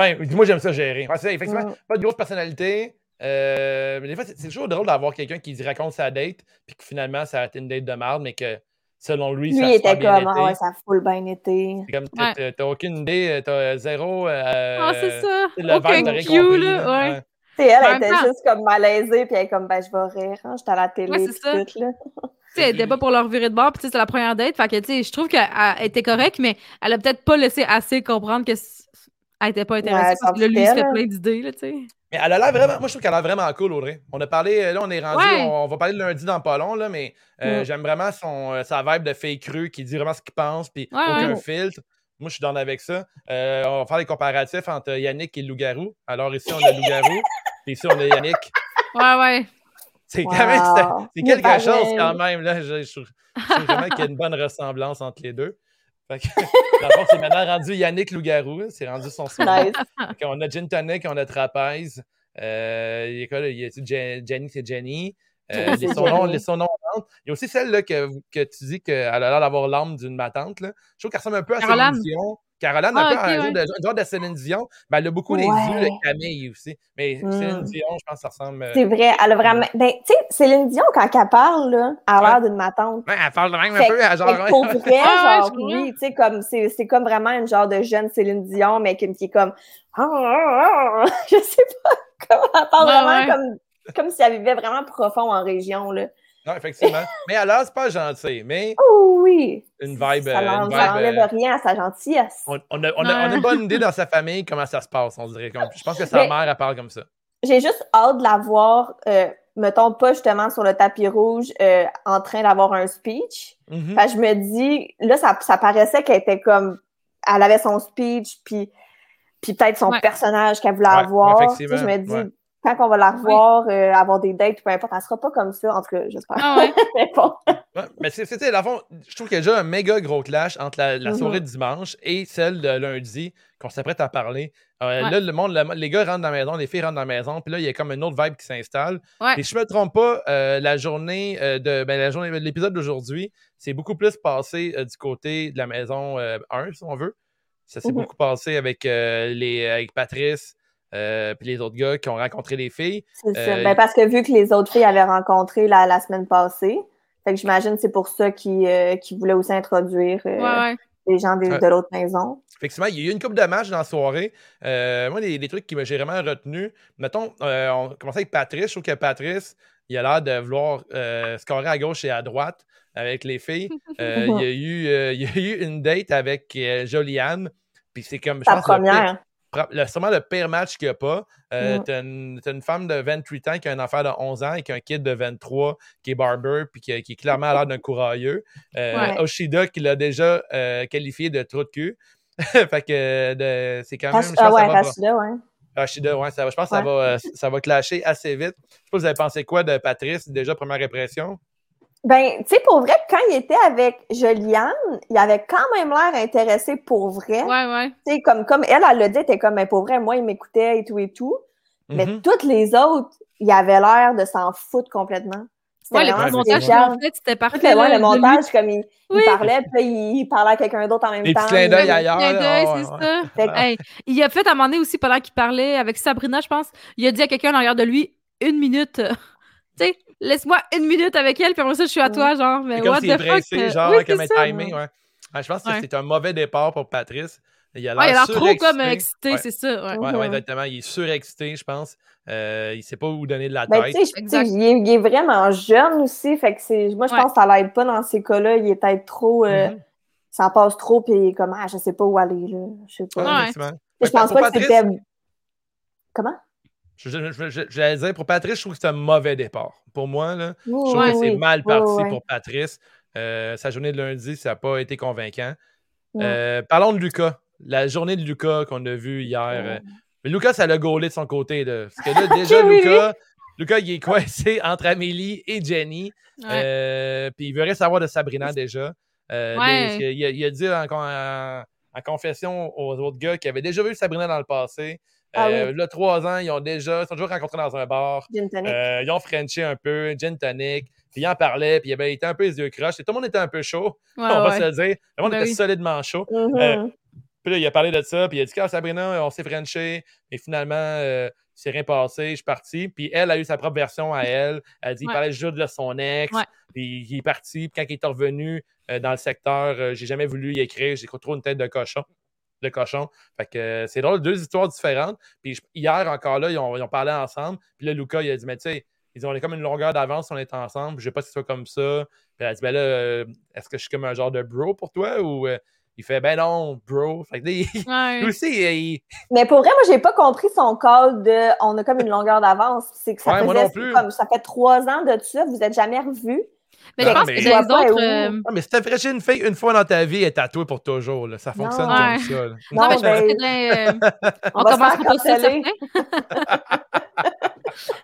Ouais, moi j'aime ça gérer. Ouais, c'est effectivement, Mm. pas de grosse personnalité. euh, mais des fois, c'est c'est toujours drôle d'avoir quelqu'un qui dit- raconte sa date, puis que finalement, ça a été une date de merde, mais que selon lui, Lui, ça a il était bien comme, été. ah ouais, ça a full bien été. C'est comme, Ouais. t'as- aucune idée, t'as zéro. euh, Ah, c'est ça. le Aucun cue, là. Ouais. Ouais. Tu sais, elle, était temps- juste comme malaisée, puis elle est comme, ben, je vais rire, hein, j'étais à la télé, Ouais, c'est tout, là. Tu sais, elle était pas pour leur virer de bord, puis c'était la première date. Fait que, tu sais, je trouve qu'elle elle était correcte, mais elle a peut-être pas laissé assez comprendre que elle était pas intéressée. Ouais, parce que là, lui, il se fait plein d'idées, là, tu sais. Mais elle a l'air vraiment. Moi, je trouve qu'elle a l'air vraiment cool, Audrey. On a parlé. Là, on est rendu. Ouais. On, on va parler le lundi dans pas long, là, mais euh, Mm. j'aime vraiment son, euh, sa vibe de fake cru qui dit vraiment ce qu'il pense, puis Ouais, aucun ouais. filtre. Moi, je suis dans avec ça. Euh, on va faire des comparatifs entre Yannick et le loup-garou. Alors, ici, on a le loup-garou, puis ici, on a Yannick. Ouais, ouais. C'est quand même. Wow. quelque pareil. chose, quand même. Là. Je, je trouve je vraiment qu'il y a une bonne ressemblance entre les deux. Fait que, c'est maintenant rendu Yannick Loup-garou. hein, C'est rendu son surnom. Nice. Qu'on a Gin Tonic, on a Trapèze. Euh, il y a quoi, là? Il y a Je- Jenny, c'est Jenny. Euh, les, les. Il y a aussi celle là, que, que tu dis qu'elle a l'air d'avoir l'âme d'une matante. Là. Je trouve qu'elle ressemble un peu à Caroline? Céline Dion. Caroline, Ah, un peu ok, à un genre ouais. de, un genre de Céline Dion. Mais elle a beaucoup les Ouais. yeux de Camille aussi. Mais Mm. Céline Dion, je pense que ça ressemble. euh, C'est vrai, elle a vraiment. Ben, tu sais, Céline Dion, quand elle parle, là, elle a l'air Ouais. d'une matante. Ouais, elle parle de même un peu. à genre, pour vrai, Ah, genre, oui, tu sais, comme, c'est, comme vraiment une genre de jeune Céline Dion, mais qui, qui est comme, je sais pas comment elle parle vraiment comme, comme si elle vivait vraiment profond en région, là. Non, effectivement. mais elle a c'est pas gentil. Mais Oh oui! une vibe. Ça euh, l'en- une ça vibe, enlève euh, rien à sa gentillesse. on, on a, on, a, on a une bonne idée dans sa famille comment ça se passe, on dirait. Comme- Je pense que sa Mais- mère, elle parle comme ça. J'ai juste hâte de la voir, euh, mettons pas justement sur le tapis rouge, euh, en train d'avoir un speech. Mhm. Fait que je me dis, là, ça, ça paraissait qu'elle était comme, elle avait son speech, puis, puis peut-être son Ouais. personnage qu'elle voulait Ouais, avoir. effectivement, Tu sais, je me dis, ouais. Quand on va la revoir, euh, avoir des dates, peu importe, elle sera pas comme ça, en tout cas, j'espère. Ah ouais. Mais bon. Ouais, mais c'est- le fond, je trouve qu'il y a déjà un méga gros clash entre la, la Mhm. soirée de dimanche et celle de lundi qu'on s'apprête à parler. Euh, Ouais. Là, le monde, le- les gars rentrent dans la maison, les filles rentrent dans la maison, puis là, il y a comme une autre vibe qui s'installe. Ouais. Et si je me trompe pas, euh, la journée de ben, la journée de l'épisode d'aujourd'hui, c'est beaucoup plus passé euh, du côté de la maison euh, 1, si on veut. Ça s'est Mhm. beaucoup passé avec, euh, les, avec Patrice euh, puis les autres gars qui ont rencontré les filles. C'est ça. Euh, Ben, parce que vu que les autres filles avaient rencontré la, la semaine passée, fait que j'imagine que c'est pour ça qu'ils euh, voulaient aussi introduire euh, Ouais, ouais. les gens de l'autre maison. Effectivement, il y a eu une coupe de matchs dans la soirée. Euh, moi, les, les trucs qui me- j'ai vraiment retenu, mettons, euh, on commençait avec Patrice. Je trouve que Patrice, il a l'air de vouloir euh, scorer à gauche et à droite avec les filles. Euh, il, y a eu, euh, il y a eu une date avec euh, Joliane. Puis c'est comme, je Sa pense, première. Le, sûrement le pire match qu'il n'y a pas. Euh, Ouais. T'as une, femme de 28 ans qui a un enfant de 11 ans et qui a un kid de 23 qui est barber puis qui, qui est clairement à l'air d'un courailleux. Euh, Ouais. Oshida qui l'a déjà euh, qualifié de trou de cul. fait que c'est quand même. Je pense Ah que ouais, ça va- ouais. Rachida, ouais, ça va- je pense que ça va, euh, ça va clasher assez vite. Je sais pas, vous avez pensé quoi de Patrice, déjà première impression? Ben, tu sais, pour vrai, quand il était avec Juliane, il avait quand même l'air intéressé pour vrai. Ouais, ouais. Tu sais, comme, comme elle, elle l'a dit, elle était comme, ben, pour vrai, moi, il m'écoutait et tout et tout. Mais Mhm. toutes les autres, il avait l'air de s'en foutre complètement. Ouais, le montage ont fait, c'était parfait. le, ouais, là, le montage, comme il, parlait, puis il, il parlait à quelqu'un d'autre en même Des temps. petits d'œil Il- ailleurs. D'œil, ouais, c'est ouais. ça. Hey, il a fait à un moment donné aussi, pendant qu'il parlait avec Sabrina, je pense, il a dit à quelqu'un en arrière de lui, une minute. euh, tu sais, laisse-moi une minute avec elle, puis après ça, je suis à toi, genre. Mais comme what the fuck? pressé, genre, oui, avec c'est un ça. timing, ouais. Ah, je pense que Ouais. c'est un mauvais départ pour Patrice. Il a Ouais, il a l'air trop comme excité, Ouais. c'est ça. Ouais. Ouais, Mhm. ouais, exactement. Il est surexcité, je pense. Euh, il sait pas où donner de la Ben, tête. il, est, il est vraiment jeune aussi, fait que c'est, moi, je Ouais. pense que ça l'aide pas dans ces cas-là. Il est peut-être trop, euh, Mhm. ça passe trop, puis il est comme, ah, je sais pas où aller, là. Je sais pas. Ouais, Ouais. effectivement. je pense pas que c'était. Comment? Je, j'allais dire, pour Patrice, je trouve que c'est un mauvais départ. Pour moi, là, je trouve oui, que c'est oui. mal parti pour Patrice. Euh, sa journée de lundi, ça n'a pas été convaincant. Euh, parlons de Lucas. La journée de Lucas qu'on a vue hier. euh, mais Lucas, ça l'a gaulé de son côté. Là. Parce que là, déjà, Lucas, Lucas, il est coincé entre Amélie et Jenny. Euh, il veut rien savoir de Sabrina déjà. Ouais. il, a, il a dit en- en confession aux autres gars qu'il avait déjà vu Sabrina dans le passé. Ah Euh, oui. Là, trois ans, ils ont déjà, ils sont toujours rencontrés dans un bar. Gin tonic. Euh, ils ont frenché un peu, gin tonic. Puis il en parlait, puis il avait été un peu les yeux croches. Et tout le monde était un peu chaud, Ouais, on va se le dire. Le monde Ben était oui. solidement chaud. Mhm. euh, Puis là, il a parlé de ça, puis il a dit quand Sabrina, on s'est frenché, et finalement, il s'est rien passé, je suis parti. Puis elle a eu sa propre version à elle. Elle a dit il Ouais. parlait juste de son ex, puis il est parti. Puis quand il est revenu dans le secteur, j'ai jamais voulu y écrire, j'ai trop une tête de cochon. De cochon. Fait que euh, c'est drôle, deux histoires différentes. Puis hier encore là, ils ont, ils ont parlé ensemble. Puis là, Lucas, il a dit Mais tu sais, ils ont on est comme une longueur d'avance, on est ensemble. Je sais pas si c'est comme ça. Puis elle a dit Ben là, euh, est-ce que je suis comme un genre de bro pour toi? Ou euh, il fait Ben non, bro. Fait que là, il- Ouais. lui aussi, il- Mais pour vrai, moi, j'ai pas compris son call de on a comme une longueur d'avance. C'est que ça Ouais, moi faisait non plus. comme ça fait trois ans de ça, vous êtes jamais revus. Mais Non, je pense mais- que Je vois les pas autres. où. euh, Ah, mais si t'as fraîché une fille une fois dans ta vie, elle est tatouée pour toujours. Là. Ça fonctionne Non. comme Ouais. ça. là. Non, Non, mais je pense ben, que dans, euh, On, on va se commencera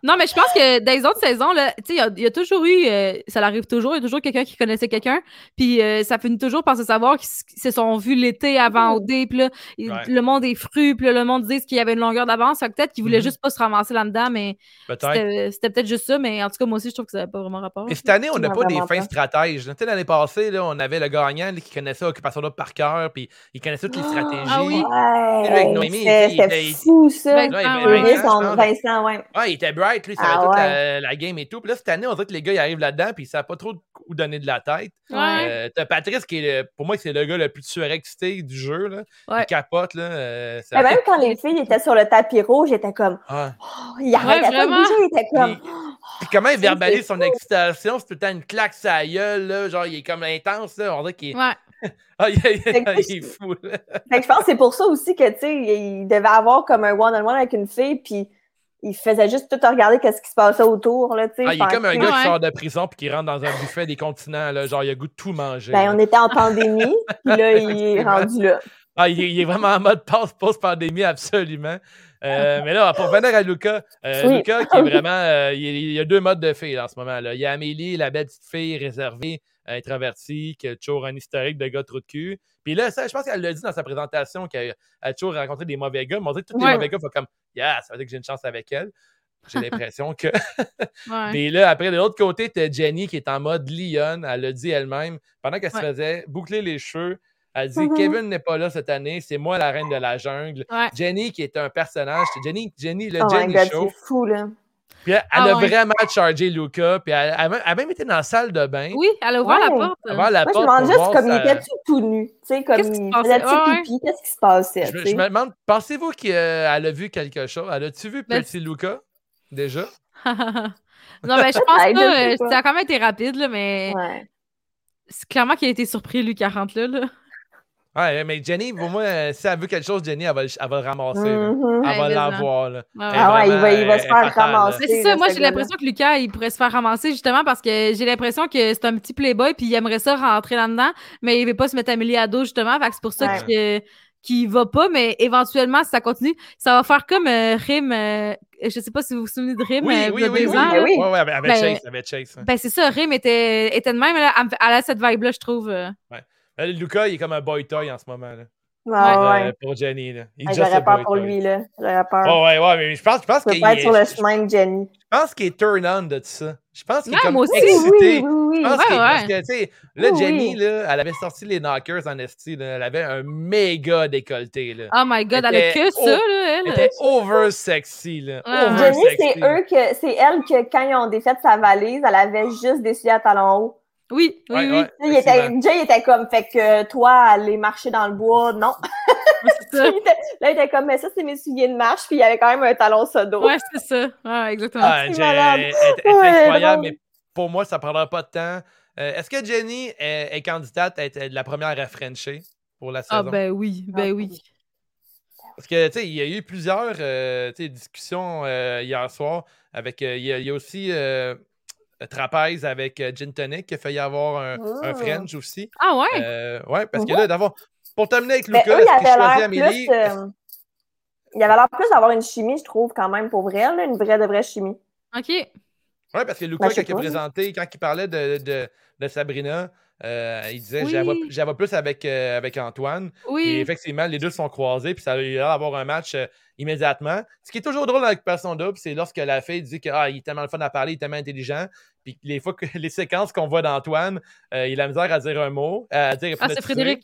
non, mais je pense que dans les autres saisons, là, tu sais, il y a- il y, a toujours eu, euh, ça l'arrive toujours, il y a toujours quelqu'un qui connaissait quelqu'un, puis euh, ça finit toujours par se savoir qu'ils se sont vus l'été avant au dé, puis là, le monde est fru, puis là, le monde dit qu'il y avait une longueur d'avance, peut-être qu'ils voulaient Mhm. juste pas se ramasser là-dedans, mais Peut-être. c'était peut-être juste ça, mais en tout cas, moi aussi, je trouve que ça n'avait pas vraiment rapport. Et cette année, on n'a pas des fins stratèges. Tu sais, l'année passée, là, on avait le gagnant là, qui connaissait Occupation Double par cœur, puis il connaissait toutes les stratégies. Ah oui. Ouais, c'était il était- c'était fou, ça. Là, il Ah, avait ouais. J'ai oublié 20 ans, son je pense. Vincent, ouais. Était bright, lui, il savait Ah toute ouais. la, la game et tout. Puis là, cette année, on dirait que les gars, ils arrivent là-dedans, puis ils savent pas trop où donner de la tête. Ouais. Euh, T'as Patrice, qui est, le- pour moi, c'est le gars le plus surexcité du jeu. Là. Ouais. Il capote. Là, euh, ça- Mais même quand les filles étaient sur le tapis rouge, j'étais comme, Ah. oh, il arrêtait pas de vraiment. bouger, il était comme, Puis- Puis comment il c'est verbalise son fou. excitation, c'est tout le temps une claque sa gueule, là, genre il est comme intense, là, on dirait qu'il est... Ouais. Ah, il, il est fou. là. Fait que je pense que c'est pour ça aussi que, tu sais, il devait avoir comme un one-on-one avec une fille, puis il faisait juste tout regarder qu'est-ce qui se passait autour, là, tu sais. Ah, il est comme un gars qui sort de prison puis qui rentre dans un buffet des continents, là, genre il a goût de tout manger. Ben, là. on était en pandémie, puis là, il est rendu là. Ah, il est, il est vraiment en mode post-pandémie, absolument. Euh, mais là, pour revenir à Lucas, euh, Oui. Lucas qui est vraiment. euh, il, il y a deux modes de filles là, en ce moment. Là. Il y a Amélie, la belle petite fille réservée, introvertie, qui a toujours un historique de gars trop de cul. Puis là, ça, je pense qu'elle l'a dit dans sa présentation qu'elle a toujours rencontré des mauvais gars. Mais on dirait que tous les mauvais gars font comme Yeah, ça veut dire que j'ai une chance avec elle. J'ai l'impression que. Ouais. Puis là, après, de l'autre côté, t'as Jenny qui est en mode Lyon. Elle l'a dit elle-même. Pendant qu'elle se faisait boucler les cheveux, elle dit Mhm. Kevin n'est pas là cette année, c'est moi la reine de la jungle. Ouais. Jenny qui est un personnage. Jenny, Jenny, le Oh Jenny God, Show. c'est fou, là. Puis elle, Ah elle a ouais. vraiment chargé Luca. Puis elle, elle a même- elle a même été dans la salle de bain. Oui, elle a ouvert la porte. Avant la Moi, je porte me demande pour juste voir tout nu, tu sais, comme Qu'est-ce qui se passait? qu'est-ce qui se passait, Je, je me demande, pensez-vous qu'elle a vu quelque chose? Elle a-tu vu Ben, Petit Luca déjà? non, mais je pense sais euh, pas. Ça a quand même été rapide, là, mais Ouais. c'est clairement qu'il a été surpris, lui, 40 là. là. Ouais, mais Jenny, pour moi, euh, si elle veut quelque chose, Jenny, elle va, le- elle va le ramasser. Mhm. Elle va Ouais, l'avoir. Ouais, ouais. Ah ouais, il va, il va vraiment, se faire euh, fatale, ramasser. C'est ça, moi j'ai l'impression que Lucas, il pourrait se faire ramasser justement parce que j'ai l'impression que c'est un petit playboy puis il aimerait ça rentrer là-dedans, mais il veut pas se mettre Amélie à dos justement, fait que c'est pour ça Ouais. qu'il qu'il va pas, mais éventuellement, si ça continue, ça va faire comme euh, Rim, euh, je sais pas si vous vous souvenez de Rim, Oui, euh, oui, il y a oui, oui. ans, oui. Ouais, ouais, avec Ben, Chase. Avec Chase. hein. Ben c'est ça, Rim était, était de même, là, elle, a cette vibe-là, je trouve. euh. Euh, Lucas, il est comme un boy toy en ce moment. Là, Ouais, Euh, ouais. Pour Jenny. Là. Ah, J'aurais peur pour toy. lui, là. J'aurais peur. Ouais, ouais, ouais, mais je pense, je pense Je qu'il est, sur le je chemin de Jenny. pense qu'il est turn on de tout ça. Je pense qu'il est comme aussi. excité. Oui, oui, oui. Je pense Ouais, ouais. Parce que, tu sais, là, Oui, Jenny, oui. là, elle avait sorti les knockers en esti. Là, elle avait un méga décolleté. Là. Oh my god, elle a était que ça, là, Elle elle. était over sexy. Là. Ouais. Over Jenny, sexy. c'est eux que c'est elle que quand ils ont défait sa valise, elle avait juste des souliers à talons hauts. Oui, oui, Ouais, oui. ouais, il était, effectivement. Jay était comme, fait que toi, aller marcher dans le bois, non. là, il était comme, mais ça, c'est mes souliers de marche, puis il y avait quand même un talon sodo. Ouais, c'est ça. Ouais, exactement. Ah, est Ouais, incroyable, drôle. mais pour moi, ça prendra pas de temps. Euh, Est-ce que Jenny est, est candidate à être la première à Frencher pour la Ah saison? ben oui, ben Ah, oui. Parce que, tu sais, il y a eu plusieurs euh, discussions euh, hier soir avec. euh, Il y, a- il y a aussi euh, Trapèze avec euh, Gin Tonic qui a failli avoir un, un Mm. French aussi. Ah ouais? Euh, ouais, parce que là, d'abord, pour terminer avec Mais Lucas, eux, il est-ce qu'il avait choisit l'air Amélie? plus. euh, il avait l'air plus d'avoir une chimie, je trouve, quand même, pour vrai, là, une vraie de vraie chimie. OK. Oui, parce que Lucas, Ben, quand il a présenté, quand il parlait de, de, de Sabrina, euh, il disait Oui. j'avais plus avec, euh, avec Antoine. Oui. effectivement, les deux se sont croisés, puis ça a eu l'air d'avoir un match euh, immédiatement. Ce qui est toujours drôle dans l'occupation double, c'est lorsque la fille dit que ah, il est tellement le fun à parler, il est tellement intelligent. Puis les fois que les séquences qu'on voit d'Antoine, euh, il a la misère à dire un mot, à dire Ah, c'est. Frédéric.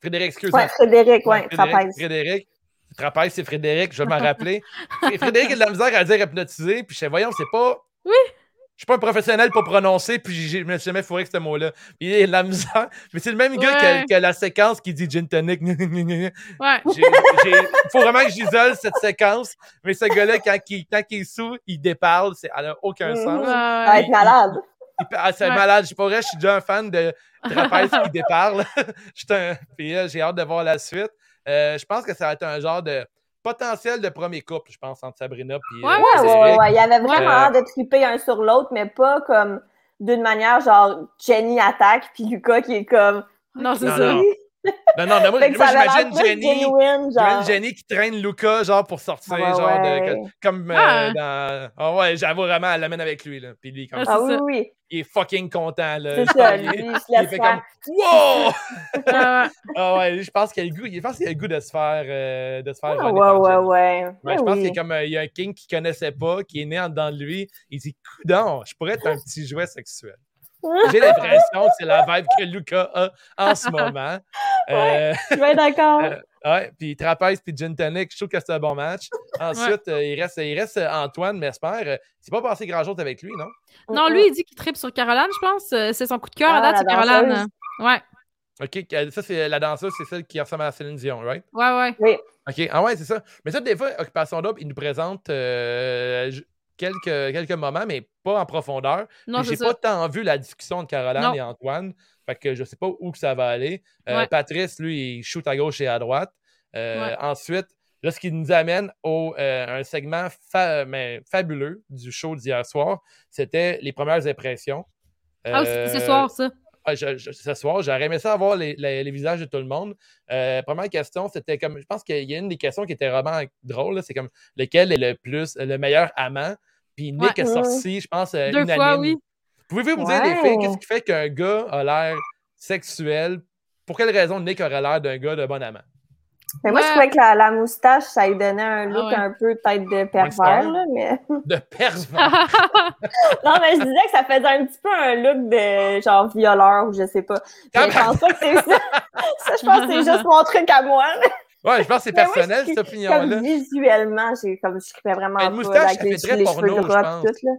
Frédéric, excuse-moi. Ouais, Frédéric, ouais, Frédéric, trapèze. Frédéric. Trapèze, c'est Frédéric, je vais m'en rappeler. Et Frédéric a de la misère à dire hypnotiser, puis je sais, voyons, c'est pas. Oui. Je suis pas un professionnel pour prononcer, puis j'ai- je me suis jamais fourré avec ce mot-là. Il de la misère. Mais c'est le même gars que la séquence qui dit gin tonic. Ouais. Il faut vraiment que j'isole cette séquence. Mais ce gars-là, quand il, quand il est sous, il déparle. C'est, elle n'a aucun Mhm. sens. Ouais, être malade. Il- ah, c'est Ouais. malade. Je suis pas vrai, je suis déjà un fan de trapèze qui déparle. J'ai hâte de voir la suite. Euh, je pense que ça va être un genre de potentiel de premier couple, je pense, entre Sabrina et Ouais, Ouais, ouais, ouais, ouais. Il y avait vraiment Euh, l'air de triper un sur l'autre, mais pas comme d'une manière genre Jenny attaque, puis Lucas qui est comme. Non, c'est ça. non. Non, non, mais moi, ça j'imagine Jenny. genre. Jenny qui traîne Luca, genre, pour sortir, Ah genre, de- ouais. comme euh, Ah. dans. Ah ouais, j'avoue vraiment, elle l'amène avec lui, là. Puis lui, comme, Ah, Ah c'est oui, ça. oui, il est fucking content, là. c'est ça. il, Lui, est- il se il laisse fait faire. comme Wow! Ah, Ah ouais, je pense qu'il a le goût, je pense qu'il a le goût de se faire, euh, de se faire Ah, ouais, ouais, ouais. Ouais, Ouais, je pense oui. qu'il y a comme euh, il y a un king qu'il connaissait pas, qui est né en dedans de lui. Il dit Coudon, je pourrais être un petit jouet sexuel. J'ai l'impression que c'est la vibe que Luca a en ce moment. Euh, Je vais être d'accord. Euh, ouais, puis Trapèze puis Gin Tonic, je trouve que c'est un bon match. Ensuite, euh, il, reste, il reste Antoine Mesmer. Euh, c'est pas passé grand-chose avec lui, non? Non, lui, il dit qu'il tripe sur Caroline, je pense. Euh, C'est son coup de cœur à Ah, date, c'est la Caroline. Ouais, OK, euh, ça, c'est la danseuse, c'est celle qui ressemble à Céline Dion, right? ouais, ouais. OK, ah ouais, c'est ça. Mais ça, des fois, Occupation Double, il nous présente euh, quelques, quelques moments, mais pas en profondeur. Non, J'ai pas tant vu la discussion de Caroline Non. et Antoine. Fait que je sais pas où que ça va aller. Euh, Ouais. Patrice, lui, il shoot à gauche et à droite. Euh, Ouais. Ensuite, là, ce qui nous amène au euh, un segment fa- mais fabuleux du show d'hier soir, c'était les premières impressions. Ah, c'est ce soir, ça. Ah, je- je- ce soir, j'aurais aimé ça avoir les, les- les visages de tout le monde. Euh, première question, c'était comme. Je pense qu'il y a une des questions qui était vraiment drôle. C'est comme lequel est le plus, le meilleur amant? Puis Nick Ouais. a sorti, je pense, euh, Deux unanime. fois, oui. Pouvez-vous me dire, les filles, qu'est-ce qui fait qu'un gars a l'air sexuel? Pour quelle raison Nick aurait l'air d'un gars de bon amant? Mais moi, je trouvais que la, la moustache, ça lui donnait un Ah look ouais. un peu peut-être de pervers, là, mais... De pervers. Non, mais je disais que ça faisait un petit peu un look de genre violeur ou je sais pas. Mais je pense pas que c'est ça. ça, je pense que c'est juste mon truc à moi. Ouais, je pense que c'est Mais moi, personnel, je- cette opinion-là. Comme visuellement, j'ai comme je trippais vraiment Mais pas une moustache, là, ça avec les, fait très les porno, cheveux je pense. pis tout, là.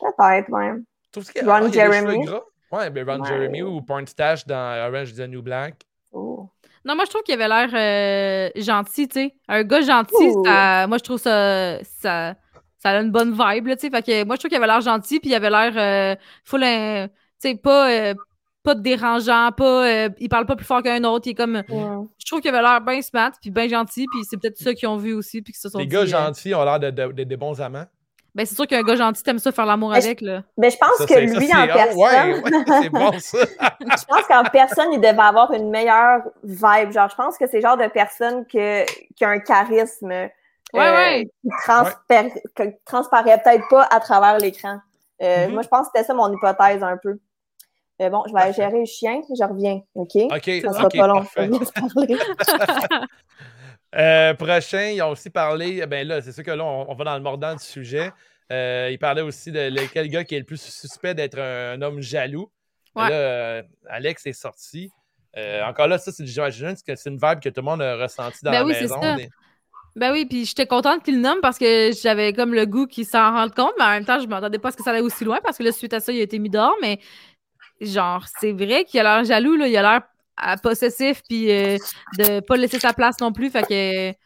Peut-être, ouais. Je trouve qu'il y Ron a, ah, Jeremy. Ouais, ben Ron Ouais. Jeremy ou Porn Stash dans Orange is the New Black. Oh. Non, moi, je trouve qu'il avait l'air euh, gentil, tu sais. Un gars gentil, ça, moi, je trouve ça, ça, ça a une bonne vibe, là, tu sais. Fait que moi, je trouve qu'il avait l'air gentil, puis il avait l'air euh, full, euh, tu sais, pas, euh, pas dérangeant, pas, euh, il parle pas plus fort qu'un autre. Il est comme. Ouais. Je trouve qu'il avait l'air bien smart, puis bien gentil, puis c'est peut-être ça qu'ils ont vu aussi, puis qu'ils se sont Les dit, gars euh, gentils ont l'air de, de- des bons amants. Ben, c'est sûr qu'un gars gentil, t'aimes ça faire l'amour je- avec, là. Mais je pense Ça, que ça, lui, en ah, personne, ouais, ouais, c'est bon ça. je pense qu'en personne, il devait avoir une meilleure vibe. Genre, je pense que c'est le genre de personne que, qui a un charisme Ouais, euh, ouais. qui transpar- qui transparaît peut-être pas à travers l'écran. Euh, Mhm. Moi, je pense que c'était ça mon hypothèse un peu. Euh, bon, je vais aller gérer le chien, je reviens, OK? OK, Ça sera pas long. Euh, prochain, ils ont aussi parlé, ben là, c'est sûr que là, on, on va dans le mordant du sujet. Euh, ils parlaient aussi de lequel gars qui est le plus suspect d'être un, homme jaloux. Ouais. Là, euh, Alex est sorti. Euh, encore là, ça, c'est j'imagine que c'est une vibe que tout le monde a ressentie dans Ben la oui, maison. ça. Ben oui, puis j'étais contente qu'il le nomme parce que j'avais comme le goût qu'il s'en rende compte, mais en même temps, je m'attendais pas à ce que ça allait aussi loin parce que là, suite à ça, il a été mis dehors, mais genre, c'est vrai qu'il a l'air jaloux, là, il a l'air possessif, puis euh, de pas laisser sa place non plus, fait que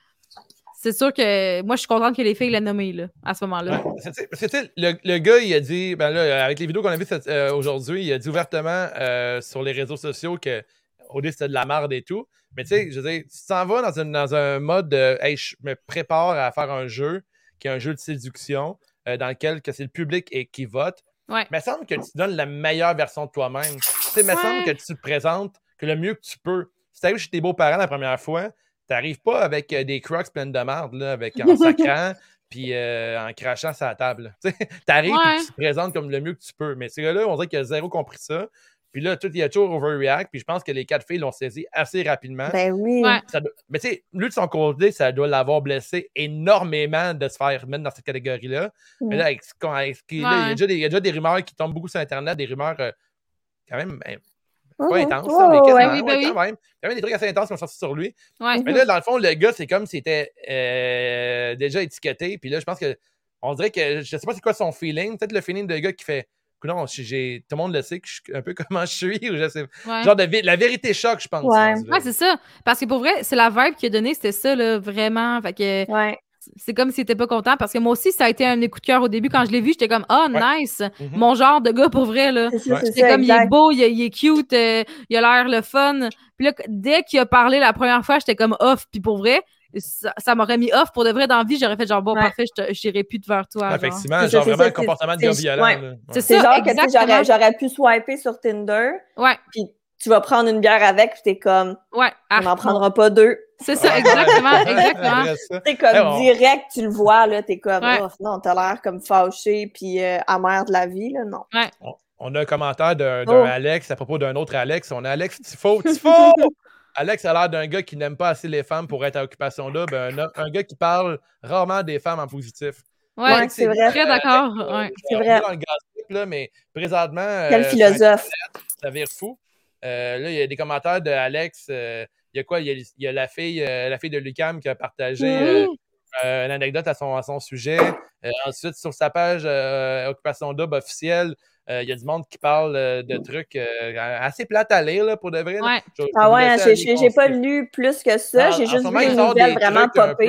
c'est sûr que moi, je suis contente que les filles l'aient nommé, là, à ce moment-là. Ouais, c'est- c'est- Parce que, tu sais, le, le gars, il a dit, ben là, avec les vidéos qu'on a vues euh, aujourd'hui, il a dit ouvertement euh, sur les réseaux sociaux que au début, c'était de la merde et tout. Mais tu sais, je veux dire, tu t'en vas dans, une- dans un mode de hey, je me prépare à faire un jeu qui est un jeu de séduction euh, dans lequel que c'est le public et, qui vote. Ouais. Mais il me semble que tu donnes la meilleure version de toi-même. Tu sais, il me Ouais. semble que tu te présentes que le mieux que tu peux. Si t'arrives chez tes beaux-parents la première fois, t'arrives pas avec euh, des crocs pleines de merde, là, avec, en sacrant puis euh, en crachant sur la table. T'arrives Ouais. et tu te présentes comme le mieux que tu peux. Mais ces gars-là, on dirait qu'il a zéro compris ça. Puis là, tout, il a toujours overreact. Puis je pense que les quatre filles l'ont saisi assez rapidement. Ben oui. Ouais. Ça doit- Mais tu sais, lui de son côté, ça doit l'avoir blessé énormément de se faire mettre dans cette catégorie-là. Mais là, avec, là, il, y a déjà des, il y a déjà des rumeurs qui tombent beaucoup sur Internet, des rumeurs euh, quand même euh, pas mais quasiment, ouais. Ben oui, ben ouais, oui. quand même. Quand même des trucs assez intenses qui sont sortis sur lui. Ouais. Mais là, dans le fond, le gars, c'est comme s'il était euh, déjà étiqueté. Puis là, je pense que on dirait que je sais pas c'est quoi son feeling. Peut-être le feeling de gars qui fait. Non, j'ai, tout le monde le sait que je suis un peu comment je suis. Ou je sais, Ouais. Genre de la vérité choc, je pense. Ouais. c'est ça. Parce que pour vrai, c'est la vibe qu'il a donnée, c'était ça, là, vraiment. Fait que Ouais. C'est comme s'il était pas content. Parce que moi aussi, ça a été un coups de cœur au début. Quand je l'ai vu, j'étais comme, ah, Ouais. nice. Mhm. Mon genre de gars pour vrai, là. C'est comme, il est beau, il, est- il est cute, euh, il a l'air le fun. Puis là, dès qu'il a parlé la première fois, j'étais comme off. Puis pour vrai, ça, ça m'aurait mis off. Pour de vrai, dans la vie, j'aurais fait genre, bon, Ouais. parfait, je j'irai plus vers toi. Genre. effectivement, genre vraiment ça, un comportement de gars c'est- violent. ouais. C'est ça, genre que exactement. j'aurais, j'aurais pu swiper sur Tinder, Ouais, puis tu vas prendre une bière avec, puis t'es comme, ouais. on n'en prendra pas deux. C'est ça, exactement, ouais, exactement. T'es comme Eh, direct, tu le vois, là, t'es comme, Ouais. oh, non, t'as l'air comme fâché, puis euh, amer de la vie, là, non. On, on a un commentaire d'un Oh. Alex à propos d'un autre Alex. On a Alex Tifo. Tifo! Alex a l'air d'un gars qui n'aime pas assez les femmes pour être à occupation double. Un, un gars qui parle rarement des femmes en positif. Ouais, Ouais, c'est vrai. Très d'accord. Euh, ouais. C'est vrai. est dans le gossip, là, mais présentement. Quel euh, philosophe. ça vire fou. Euh, là, il y a des commentaires de Alex. euh, il y a quoi? Il y a, il y a la, fille, euh, la fille de Lucam qui a partagé euh, euh, une anecdote à son, à son sujet. Euh, ensuite, sur sa page euh, Occupation Double officielle, euh, il y a du monde qui parle euh, de trucs euh, assez plates à lire, là, pour de vrai. Ouais. Je- Ah ouais, j'ai, pas lu plus que ça, En- j'ai juste vu nouvelles des vraiment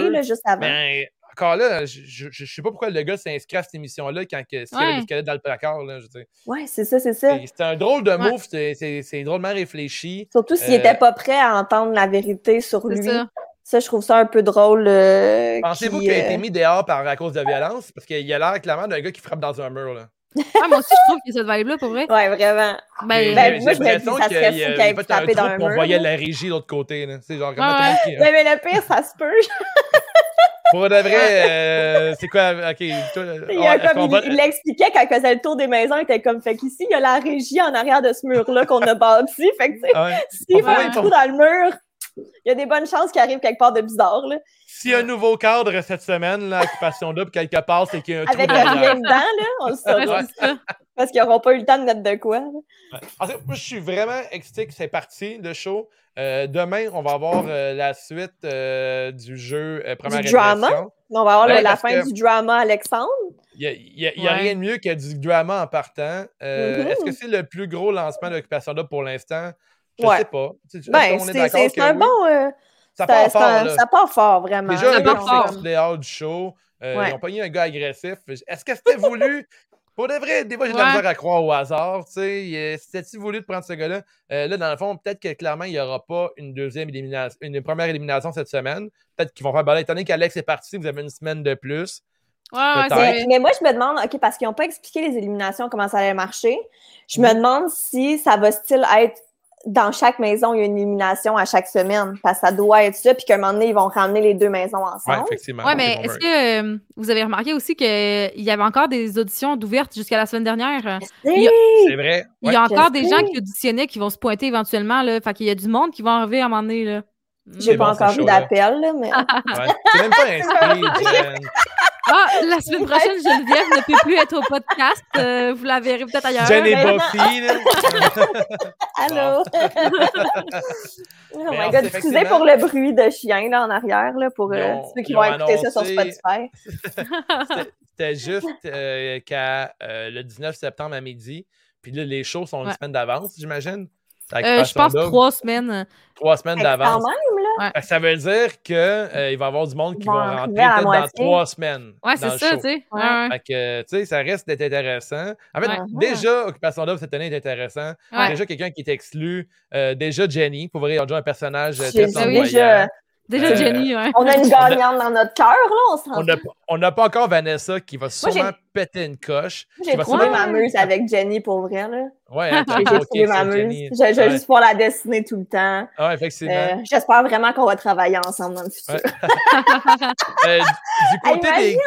là, juste avant. Ben, encore là, je, je, je sais pas pourquoi le gars s'est inscrit à cette émission-là quand que, s'il y dans le placard. Là, je. Ouais, c'est ça, c'est ça. C'est un drôle de Ouais. move, c'est- c'est c'est drôlement réfléchi. Surtout s'il Euh, était pas prêt à entendre la vérité sur C'est lui. ça. Ça, je trouve ça un peu drôle. euh, Pensez-vous qui, qu'il a été euh, mis dehors par, à cause de violence? Parce qu'il a l'air clairement d'un gars qui frappe dans un mur. Là. Ah, moi aussi, je trouve qu'il y a cette vibe-là, pour vrai. Ouais, vraiment. Ben, Ben, j'ai moi, je me dis, ça serait fou il a qu'il ait frappé dans un puis on mur, voyait la régie de l'autre côté. là. C'est genre comment Ouais, Ouais, mais le pire, ça se peut. Pour de vrai, euh, c'est quoi? Ok, toi, Il, a est-ce comme, il, va- il l'expliquait quand il faisait le tour des maisons. Il était comme, fait qu'ici, il y a la régie en arrière de ce mur-là qu'on a bâti. Fait que, tu sais, Ouais. s'il On fait va- un trou dans le mur, il y a des bonnes chances qu'il arrive quelque part de bizarre, là. S'il y a un nouveau cadre cette semaine, là, occupation double, quelque part, c'est qu'il y a un trou Avec derrière. rien dedans, là. On le saura. Parce qu'ils n'auront pas eu le temps de mettre de quoi. Ouais. En fait, moi, je suis vraiment excité que c'est parti, le show. Euh, demain, on va avoir euh, la suite euh, du jeu euh, Première Du drama? On va avoir Ouais, le- la fin du drama Alexandre. Il n'y a, rien de mieux que du drama en partant. Euh, Mhm. Est-ce que c'est le plus gros lancement d'Occupation Double pour l'instant? Je Ouais. sais pas. Ben, c'est un oui? bon. euh, Ça part fort, un- là. ça part fort, vraiment. Déjà, Ça part gars fort. qui fait du play-out du show, euh, Ouais. ils ont pogné un gars agressif. Est-ce que c'était voulu? Pour de vrai, des fois, j'ai de la misère à croire au hasard. Tu sais, c'était-tu voulu de prendre ce gars-là? Euh, là, dans le fond, peut-être que clairement, il n'y aura pas une deuxième élimination, une première élimination cette semaine. Peut-être qu'ils vont faire balai. Étant donné qu'Alex est parti, vous avez une semaine de plus. Ouais. Mais, mais moi, je me demande, OK, parce qu'ils n'ont pas expliqué les éliminations, comment ça allait marcher. Je me demande si ça va style être dans chaque maison, il y a une élimination à chaque semaine. Parce que ça doit être ça, puis qu'à un moment donné, ils vont ramener les deux maisons ensemble. effectivement. Ouais, mais est-ce que euh, vous avez remarqué aussi qu'il y avait encore des auditions d'ouvertes jusqu'à la semaine dernière? Oui, C'est vrai. Il y a je encore des sais. gens qui auditionnaient qui vont se pointer éventuellement. Là. Fait qu'il y a du monde qui va arriver à un moment donné. Là. J'ai pas bon, encore vu show-là. d'appel, là, mais. Ouais. C'est même pas Jen. Ah, la semaine prochaine, Geneviève ne peut plus être au podcast. Euh, vous la verrez peut-être ailleurs. Jen et Buffy, là. Allô? oh Mais my god, excusez pour le bruit de chien là, en arrière, là, pour euh, ont- ceux qui vont ont écouter ça sur Spotify. C'était- juste euh, qu'à euh, le 19 septembre à midi. Puis là, les shows sont une Ouais. semaine d'avance, j'imagine. Euh, je pense trois semaines. trois semaines d'avance. Ça veut dire qu'il va y avoir du monde qui va rentrer peut-être dans trois semaines. Ouais, c'est ça, tu sais. Ouais. Ouais, ouais. Fait que, tu sais, ça reste d'être intéressant. En fait, Ouais. déjà, Occupation Double cette année est intéressant. Ouais. Déjà, quelqu'un qui est exclu. Euh, déjà, Jenny, pour vrai, ils ont déjà un personnage euh, J'ai très flamboyant. déjà, Déjà, Euh, Jenny, ouais. on a une gagnante dans notre cœur, là, on s'en On n'a on n'a pas encore Vanessa qui va sûrement péter une coche. J'ai trouvé sûrement- ma muse avec Jenny pour vrai, là. Ouais, hein, J'ai trouvé ok, ma muse. Jenny. Je, je vais Ouais. juste pouvoir la dessiner tout le temps. Ah, effectivement. Euh, J'espère vraiment qu'on va travailler ensemble dans le futur. Ouais. Euh, du Hey, côté imagine!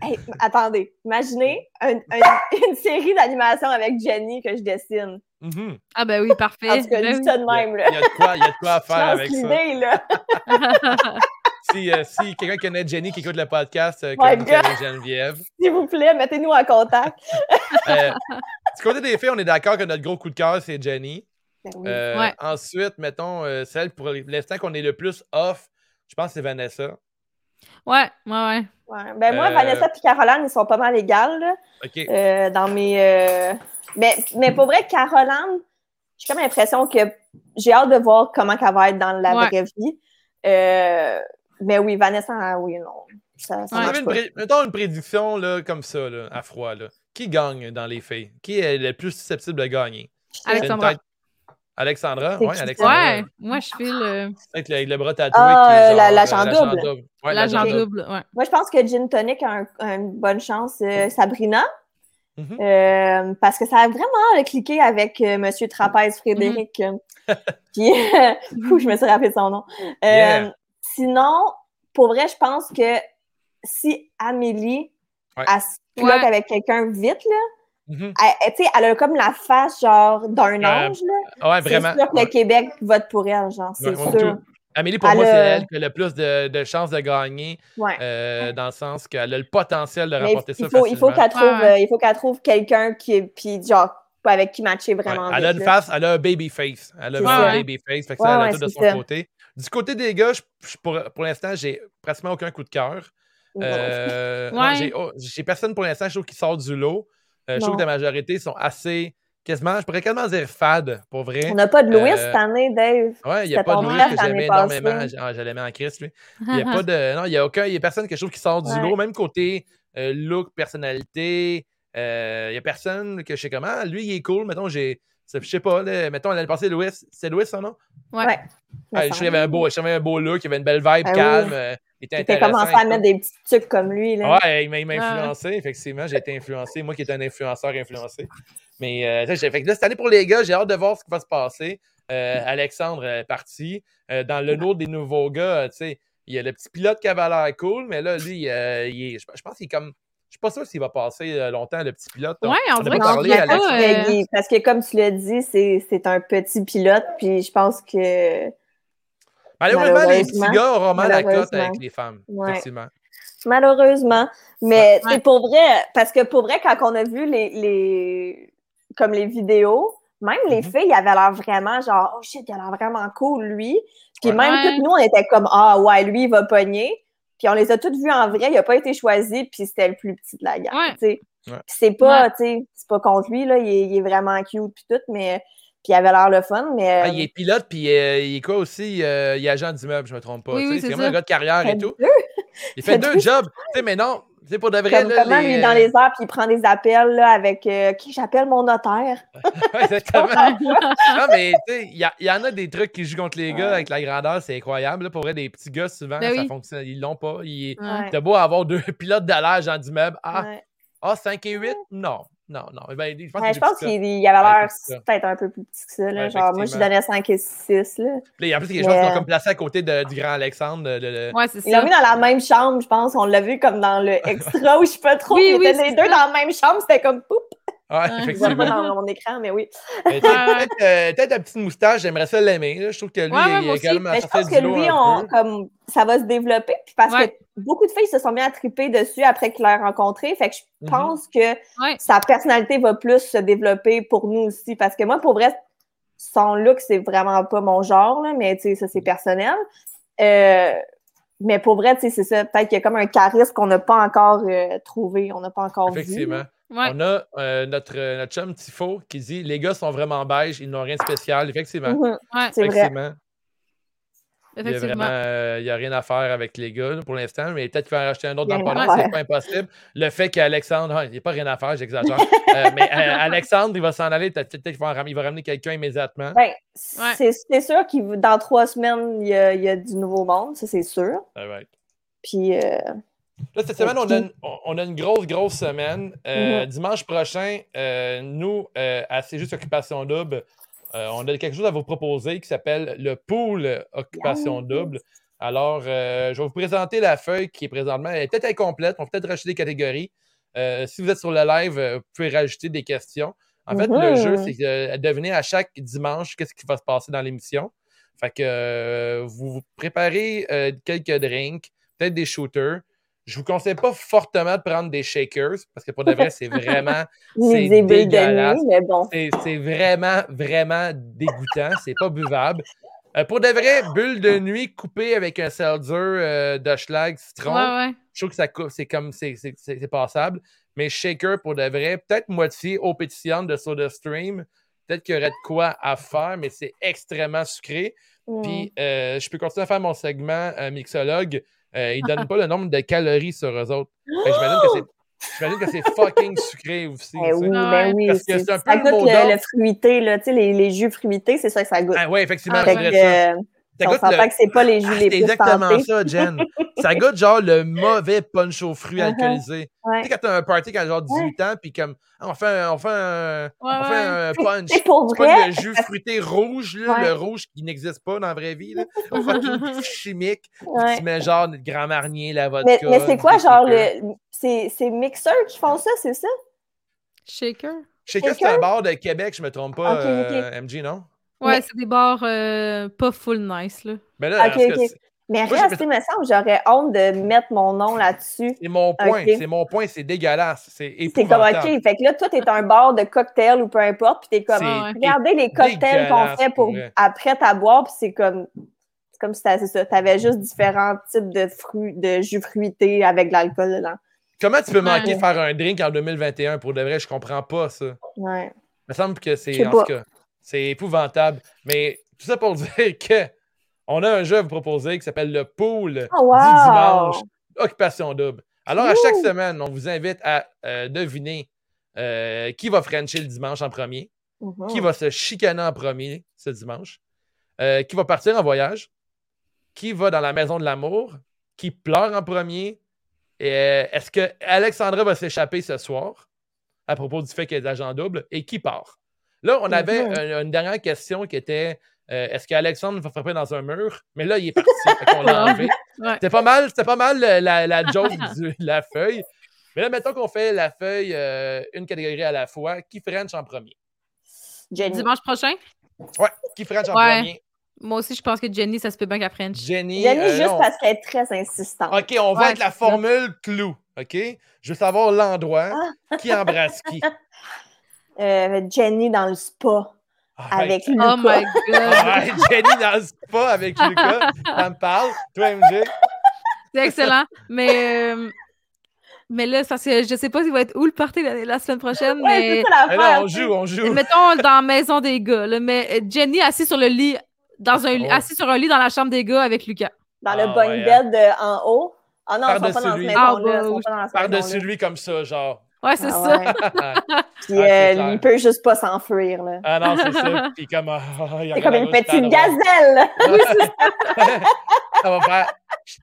des. Hey, attendez, imaginez un- un- une série d'animation avec Jenny que je dessine. Mhm. Ah, ben oui, parfait. Ben dis ça de même, là. Il y a de quoi, il y a de quoi à faire avec ça. là. Si, euh, si quelqu'un connaît Jenny qui écoute le podcast, euh, avec Geneviève. S'il vous plaît, mettez-nous en contact. Euh, du côté des filles, on est d'accord que notre gros coup de cœur, c'est Jenny. Ben oui. Euh, Ouais. Ensuite, mettons, euh, celle pour l'instant qu'on est le plus off, je pense que c'est Vanessa. ouais, ouais, ouais. Ouais. Ben moi, Vanessa et Caroline, ils sont pas mal égales, là, OK. euh, dans mes... Mais, mais pour vrai, Caroline, j'ai comme l'impression que j'ai hâte de voir comment elle va être dans la Ouais. vraie vie. Euh, Mais oui, Vanessa, ah oui, non. Ça, ça Ouais. Vous avez marche une pas. pré- Mettons une prédiction là, comme ça, là, à froid. Là. Qui gagne dans les filles? Qui est le plus susceptible de gagner? Alexandra. tête- Alexandra? Oui, Alexandra. Ouais, moi, je file euh, Avec le, le bras tatoué. Ah, qui euh, genre, la- euh, l'agent double. Ouais, l'agent l'agent double. Ouais. Moi, je pense que Gin Tonic a, un- a une bonne chance. euh, Sabrina. Mhm. Euh, parce que ça a vraiment cliqué avec euh, Monsieur Trapèze Frédéric. euh, Puis, euh, je me suis rappelé son nom. Euh, Yeah. Sinon, pour vrai, je pense que si Amélie, Ouais. elle se bloque Ouais. avec quelqu'un vite, là, Mhm. elle, elle, tu sais, elle a comme la face, genre, d'un Euh, ange, là. Ouais, C'est sûr que Ouais. le Québec vote pour elle, genre, c'est sûr. tout. Amélie, pour Elle moi, a- c'est elle qui a le plus de, de chances de gagner, Ouais. euh, dans le sens qu'elle a le potentiel de Mais remporter il ça faut, il faut qu'elle trouve, euh, il faut qu'elle trouve quelqu'un qui est, puis genre, avec qui matcher Ouais, vraiment elle a une là. face, elle a un baby face. Elle a un baby face. Fait que Ouais, ça, elle a ouais, tout de son ça. côté. Du côté des gars, je- je- pour, pour l'instant, j'ai pratiquement aucun coup de cœur. Euh, non, Ouais. j'ai, oh, j'ai personne pour l'instant, je trouve, qui sort du lot. Euh, je trouve que la majorité sont assez, quasiment, je pourrais quasiment dire fade, pour vrai. On n'a pas de Louis Euh, cette année, Dave. Ouais, il n'y a pas de Louis frère que j'aimais énormément. Ah, je l'aimais en Christ, lui. Il n'y a pas de. Non, il n'y a aucun. Il y a personne que je trouve qui sort du Ouais. lot, même côté euh, look, personnalité. euh, Il n'y a personne que je sais comment. Lui, il est cool. Mettons, j'ai. Je sais pas, là, mettons, l'année passée, Louis. C'est Louis, son nom? Ouais. Ouais. Ah, je avait un beau, je un beau look, il avait une belle vibe Ah oui. calme. euh, il était intéressant. commencé à et mettre des petits trucs comme lui, là. Ouais, il m'a Ouais. influencé, effectivement. J'ai été influencé. Moi qui étais un influenceur influencé. Mais euh, fait que là, cette année pour les gars, j'ai hâte de voir ce qui va se passer. Euh, Alexandre est parti. Euh, dans le lot des nouveaux gars, tu sais, il y a le petit pilote qui avait l'air cool, mais là, lui, euh, il est, je, je pense qu'il est comme. Je suis pas sûr s'il va passer longtemps, le petit pilote. Ouais, on a dirait pas qu'il parlé, vient Alex. pas, Parce, euh, que, il- parce que comme tu l'as dit, c'est c'est un petit pilote, puis je pense que Malheureusement, les petits gars auront mal à la cote avec les femmes. Ouais. Effectivement. malheureusement, mais Ouais. c'est pour vrai, parce que pour vrai, quand on a vu les, les comme les vidéos, même les Mhm. filles, ils avaient l'air vraiment genre, oh shit, il a l'air vraiment cool, lui. Puis Ouais. même toutes nous, on était comme, ah ouais, lui, il va pogner. Puis on les a toutes vus en vrai, il n'a pas été choisi, puis c'était le plus petit de la gang. Ouais. c'est pas, Ouais. tu sais, c'est pas contre lui, là, il est, il est vraiment cute, puis tout, mais. Puis il avait l'air le fun, mais. Ah, il est pilote, puis euh, il est quoi aussi? euh, il est agent d'immeuble, je me trompe pas. Oui, tu sais, oui, c'est vraiment un gars de carrière et tout. deux. Il fait Fait deux deux. jobs. Tu sais, mais non, C'est pour de vrai. Comme, là, comment les, lui dans les airs, puis il prend des appels là, avec euh, qui j'appelle mon notaire? ouais, exactement. non, mais tu sais, il y, en a des trucs qui jouent contre les gars Ouais. avec la grandeur, c'est incroyable. Là, pour vrai, des petits gars, souvent, Ben ça oui. fonctionne. Ils l'ont pas. Ils... Ouais. T'as beau avoir deux pilotes d'allage dans d'immeuble. Ah, Ouais. ah, 5 et 8? Non. Non, non. Ben, je pense, Ouais, que je pense qu'il il avait l'air ça. peut-être un peu plus petit que ça. Là. Ouais, Genre, moi, je donnais 5 et 6. Là. Puis, En plus, les gens qui Mais- sont comme placés à côté de- du grand Alexandre. Ouais, c'est Il l'a ça. mis dans la même chambre, je pense. On l'a vu comme dans le extra où je sais pas trop. Oui, ils oui, étaient les deux ça. dans la même chambre. C'était comme poup. Je vois pas effectivement. dans mon écran, mais oui. Mais tu sais, Ouais, ouais. Peut-être euh, la petite moustache, j'aimerais ça l'aimer. Je trouve que lui, Ouais, ouais, il est à Mais je pense que lui, on, comme, ça va se développer. Puis parce Ouais. que beaucoup de filles se sont bien à triper dessus après qu'il l'a rencontré. Fait que je Mhm. pense que Ouais. sa personnalité va plus se développer pour nous aussi. Parce que moi, pour vrai, son look, c'est vraiment pas mon genre, là, mais tu sais, ça, c'est personnel. Euh, mais pour vrai, tu sais, c'est ça. Peut-être qu'il y a comme un charisme qu'on n'a pas encore euh, trouvé, on n'a pas encore vu. Effectivement. Ouais. On a euh, notre, euh, notre chum Tifo qui dit Les gars sont vraiment beige, ils n'ont rien de spécial. Effectivement. Mhm, Ouais, c'est vrai. Effectivement. Il n'y a effectivement. vraiment euh, il y a rien à faire avec les gars pour l'instant, mais peut-être qu'il va en racheter un autre dans le faire. c'est pas impossible. Le fait qu'Alexandre, ah, il n'y a pas rien à faire, j'exagère. Euh, mais euh, Alexandre, il va s'en aller, peut-être peut-être qu'il va, ram- va ramener quelqu'un immédiatement. Ben, c'est c'est sûr qu'il dans trois semaines, il y, a, il y a du nouveau monde, ça c'est sûr. Puis euh, Là, cette semaine, on a, une, on- on a une grosse, grosse semaine. Euh. Dimanche prochain, euh, nous, euh, à C'est juste Occupation Double, on a quelque chose à vous proposer qui s'appelle le pool Occupation Yes. Double. Alors, je vais vous présenter la feuille qui est présentement. Elle est peut-être incomplète. On va peut-être rajouter des catégories. Si vous êtes sur le live, vous pouvez rajouter des questions. En fait, le jeu, c'est de deviner à chaque dimanche qu'est-ce qui va se passer dans l'émission. Fait que vous vous préparez quelques drinks, peut-être des shooters. Je vous conseille pas fortement de prendre des shakers parce que pour de vrai, c'est vraiment, c'est ni des bulles de dégueulasse. nuit, mais bon. c'est c'est vraiment, vraiment dégoûtant. C'est pas buvable. Euh, pour de vrai, bulle de nuit coupée avec un seltzer euh, de schlag citron, Ouais, ouais. je trouve que ça coupe, c'est comme, c'est c'est- c'est- c'est passable. Mais shaker, pour de vrai, peut-être moitié eau pétillante de soda stream. Peut-être qu'il y aurait de quoi à faire, mais c'est extrêmement sucré. Mm. Puis, euh, je peux continuer à faire mon segment euh, mixologue. Euh, ils donnent pas le nombre de calories sur eux autres. J'imagine que c'est. J'imagine que c'est fucking sucré aussi. Sais. oui, ben oui. Parce que c'est- un peu ça le goûte mot le, le fruité, là. Tu sais, les, les jus fruités, c'est ça que ça goûte. Ah, ouais, effectivement, Ah, je Fait dirais que, ça. euh, Ça on goûte s'entend le- que c'est pas les jus Ah, les c'est plus exactement santé. ça, Jen. ça goûte genre le mauvais punch aux fruits Uh-huh. alcoolisés. Ouais. Tu sais, quand t'as un party quand genre 18 ans, puis comme, ah, on fait un, on fait un, Ouais, on fait un punch. C'est pour vrai. le jus fruité rouge, là, Ouais. le rouge qui n'existe pas dans la vraie vie, là. fucking chimique. Puis Ouais. Tu mets genre le Grand Marnier, la vodka. Mais, mais c'est quoi, genre, le, c'est c'est mixeurs qui font ça, c'est ça? Shaker? Shaker, c'est un bar de Québec, je me trompe pas, Ok, ok. euh, MG, non? Ouais, Mais- c'est des bars euh, pas full nice, là. Mais là, Ok, en tout cas, ok. c'est- Mais Moi, j'ai- reste, il me semble, j'aurais honte de mettre mon nom là-dessus. c'est mon point. C'est mon point, c'est dégueulasse. C'est C'est comme, épouvantable. OK, fait que là, toi, t'es un bar de cocktails ou peu importe, puis t'es comme, regardez les cocktails qu'on fait pour vrai. après ta boire, puis c'est comme, c'est comme si t'as- c'est ça, t'avais juste différents types de fruits, de jus fruités avec de l'alcool dedans. Comment tu peux manquer Ouais. de faire un drink en 2021 pour de vrai? Je comprends pas ça. Ouais. Il me semble que c'est en tout cas, c'est épouvantable. Mais tout ça pour dire que on a un jeu à vous proposer qui s'appelle le pool Oh, wow! du dimanche, Occupation Double. Alors, à chaque semaine, on vous invite à euh, deviner euh, qui va frencher le dimanche en premier, Mhm. qui va se chicaner en premier ce dimanche, euh, qui va partir en voyage, qui va dans la maison de l'amour, qui pleure en premier. Et, Est-ce que Alexandra va s'échapper ce soir à propos du fait qu'elle est agent double et qui part? Là, on avait un- une dernière question qui était euh, est-ce qu'Alexandre va frapper dans un mur? Mais là, il est parti. fait qu'on l'a enlevé. Ouais. C'était pas mal, c'était pas mal euh, la, la joke de la feuille. Mais là, mettons qu'on fait la feuille euh, une catégorie à la fois. Qui French en premier? Jenny. Dimanche prochain? Ouais, qui French en Ouais. premier? Moi aussi, je pense que Jenny, ça se peut bien qu'elle French. Jenny. Jenny, euh, juste on- parce qu'elle est très insistante. OK, on va Ouais, avec la formule clou. OK? Je veux savoir l'endroit. Ah. Qui embrasse qui? Euh, Jenny dans le spa Ah, avec Oh Lucas. my god! Jenny dans le spa avec Lucas. Ça me parle. Toi, MJ? C'est excellent. Mais, euh, mais là, ça, c'est- je sais pas s'il va être où le party la, la semaine prochaine, Ouais, mais ça Mais là, on joue, on joue. mettons dans la maison des gars. là, mais euh, Jenny assis sur le lit, dans un, Oh. assis sur un lit dans la chambre des gars avec Lucas. Dans Ah, le bunk ouais, bed en haut. Ah non, ils sont pas Par-dessus dans. Ah, bah, sont pas cette Par-dessus maison-là. lui comme ça, genre. Ouais, c'est Ah ça. ouais. ah, Puis c'est euh, il peut juste pas s'enfuir, là. non, c'est ça. Puis comme. ah, ah, il C'est comme une à gauche, petite à droite. gazelle! Elle va faire.